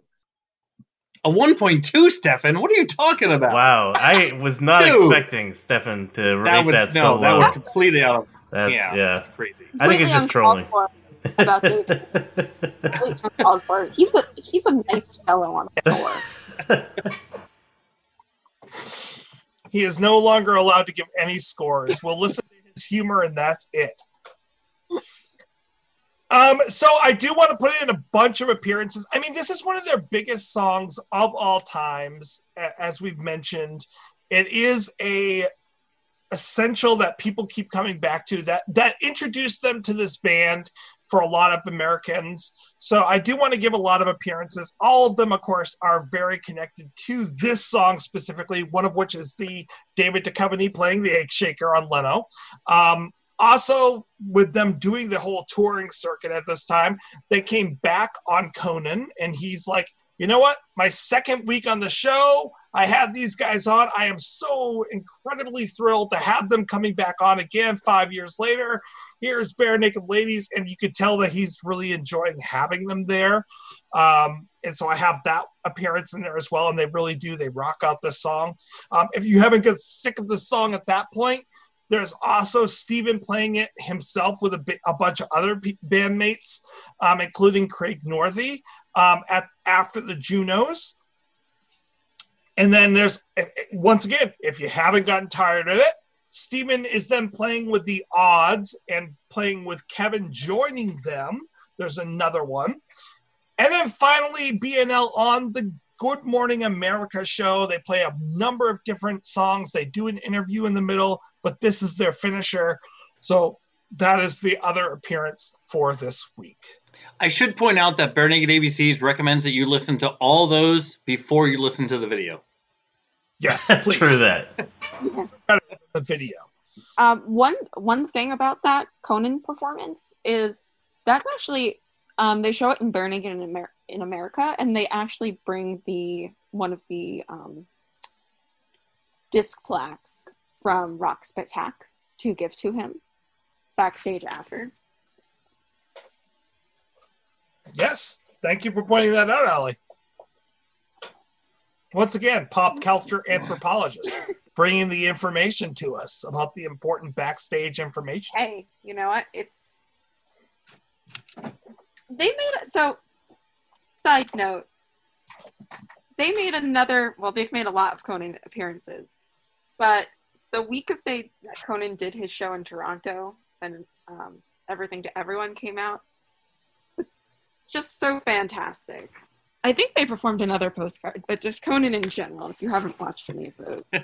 A 1.2, Stefan. What are you talking about? Wow, I was not Dude. expecting Stefan to That would, that, no, so that was completely out of. That's yeah, yeah. that's crazy. I think it's just trolling. for About David. (laughs) Completely uncalled for. He's a he's a nice fellow on the floor. He is no longer allowed to give any scores. We'll listen to his humor, and that's it. Um, so I do want to put in a bunch of appearances. I mean, this is one of their biggest songs of all times, as we've mentioned. It is a essential that people keep coming back to that that introduced them to this band for a lot of Americans. So I do want to give a lot of appearances. All of them, of course, are very connected to this song specifically. One of which is the David Duchovny playing the Egg Shaker on Leno. Um, also, with them doing the whole touring circuit at this time, they came back on Conan, and he's like, you know what? My second week on the show, I had these guys on. I am so incredibly thrilled to have them coming back on again five years later. Here's Barenaked Ladies, and you could tell that he's really enjoying having them there. Um, and so I have that appearance in there as well, and they really do. They rock out this song. Um, if you haven't got sick of the song at that point, there's also Steven playing it himself with a, bunch of other bandmates, um, including Craig Northey um, at after the Junos. And then there's eh, eh, once again, if you haven't gotten tired of it, Steven is then playing with the odds and playing with Kevin joining them. There's another one. And then finally, BNL on the Good Morning America show. They play a number of different songs. They do an interview in the middle, but this is their finisher. So that is the other appearance for this week. I should point out that Barenaked ABCs recommends that you listen to all those before you listen to the video. Yes, (laughs) please. True that. The video. Um, one one thing about that Conan performance is that's actually um, they show it in Burning in, Amer- in America, and they actually bring the one of the um, disc plaques from Rock Spectac to give to him backstage after. Yes. Thank you for pointing that out, Allie. Once again, pop culture anthropologist (laughs) bringing the information to us about the important backstage information. Hey, you know what? It's they made it so. Side note: They made another. Well, they've made a lot of Conan appearances, but the week that they that Conan did his show in Toronto and um, everything to everyone came out was just so fantastic. I think they performed another postcard, but just Conan in general. If you haven't watched any of those, (laughs)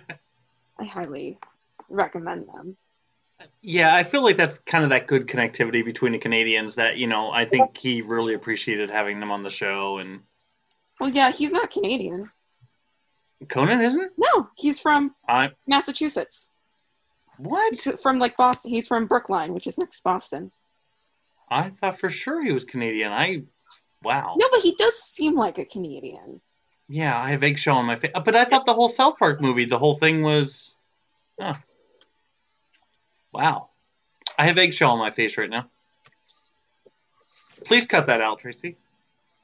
I highly recommend them. Yeah, I feel like that's kind of that good connectivity between the Canadians that, you know, I think he really appreciated having them on the show and Well, yeah, he's not Canadian. Conan isn't? No, he's from I Massachusetts. what? He's from like Boston. He's from Brookline, which is next to Boston. I thought for sure he was Canadian. I wow. No, but he does seem like a Canadian. Yeah, I have eggshell on my face. But I thought the whole South Park movie, the whole thing was huh. Wow. I have eggshell on my face right now. Please cut that out, Tracy.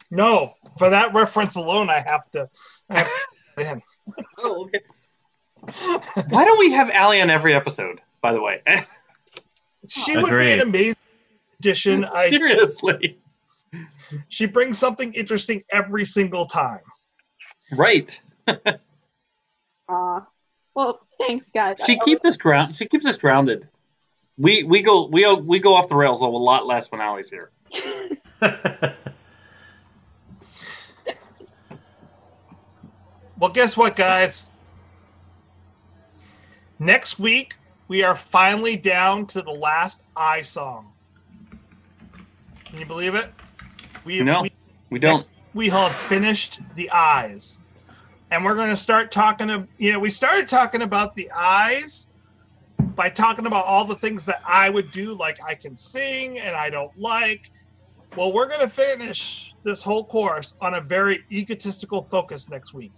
No, for that reference alone, I have to. I have to (laughs) man. Oh, okay. Why don't we have Allie on every episode, by the way? (laughs) She would be an amazing addition. I, Seriously. she brings something interesting every single time. Right. (laughs) Uh, well, thanks, guys. She I keeps us ground she keeps us grounded. We we go we we go off the rails though a lot less when Allie's here. (laughs) Well, guess what, guys? Next week, we are finally down to the last I song. Can you believe it? We, No, we, we don't. we have finished the eyes. And we're going to start talking of, you know, we started talking about the eyes by talking about all the things that I would do, like I can sing and I don't like. Well, we're going to finish this whole course on a very egotistical focus next week.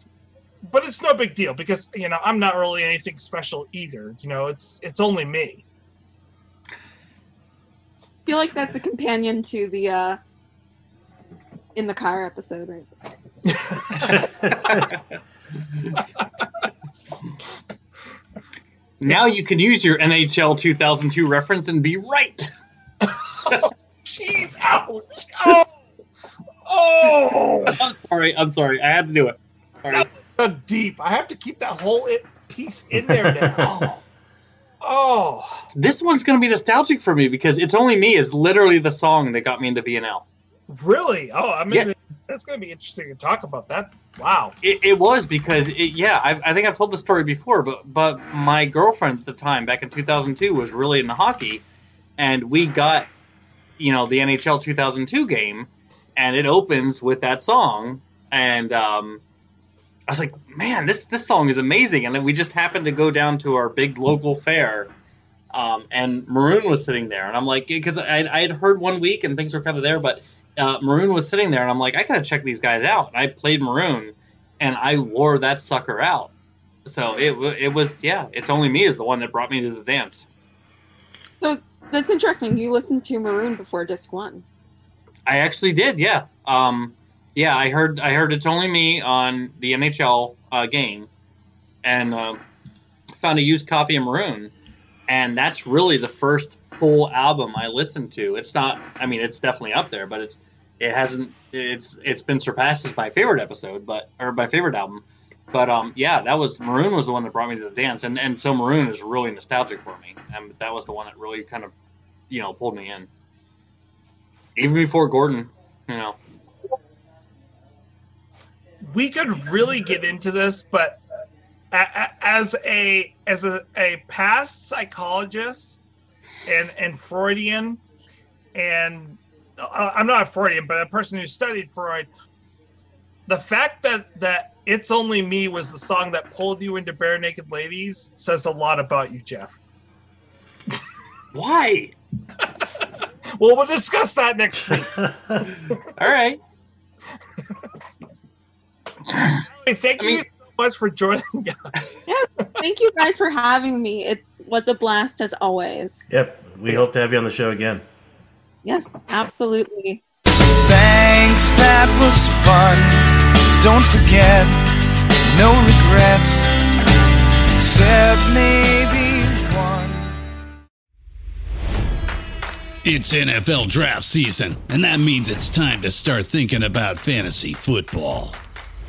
But it's no big deal because, you know, I'm not really anything special either. You know, it's it's only me. I feel like that's a companion to the uh in the car episode, right? (laughs) Now you can use your NHL 2002 reference and be right. Jeez, ouch. Oh, oh. I'm sorry. I'm sorry. I had to do it. Sorry. dug deep. I have to keep that whole i- piece in there now. (laughs) oh, This one's going to be nostalgic for me because "It's Only Me" is literally the song that got me into BNL. really? Oh, I mean, Yeah. That's going to be interesting to talk about that. Wow. It, it was because, it, yeah, I, I think I've told the story before, but but my girlfriend at the time, back in 2002, was really into hockey, and we got, you know, the NHL 2002 game, and it opens with that song, and um, I was like, man, this this song is amazing, and then we just happened to go down to our big local fair. Um, and Maroon was sitting there, and I'm like, because I, I had heard one week and things were kind of there, but uh, Maroon was sitting there, and I'm like, I gotta check these guys out. And I played Maroon, and I wore that sucker out. So it it was yeah. It's only me is the one that brought me to the dance. So that's interesting. You listened to Maroon before disc one. I actually did, yeah. Um, yeah, I heard I heard it's only me on the NHL uh, game, and um found a used copy of Maroon, and that's really the first full album I listened to. It's not, I mean, it's definitely up there, but it's it hasn't it's it's been surpassed as my favorite episode, but or my favorite album. But um, yeah, that was Maroon was the one that brought me to the dance, and and so Maroon is really nostalgic for me, and that was the one that really kind of you know pulled me in, even before Gordon, you know. we could really get into this, but as a as a, a past psychologist and and Freudian, and uh, I'm not a Freudian, but a person who studied Freud, the fact that that "It's Only Me" was the song that pulled you into Barenaked Ladies says a lot about you, Jeff. Why? (laughs) Well, we'll discuss that next week. (laughs) All right. Hey, Thank I mean- you so much for joining (laughs) us. yeah, Thank you guys for having me. It was a blast as always. Yep. We hope to have you on the show again. Yes, absolutely. Thanks, that was fun. Don't forget, no regrets, except maybe one. It's NFL draft season, and that means it's time to start thinking about fantasy football.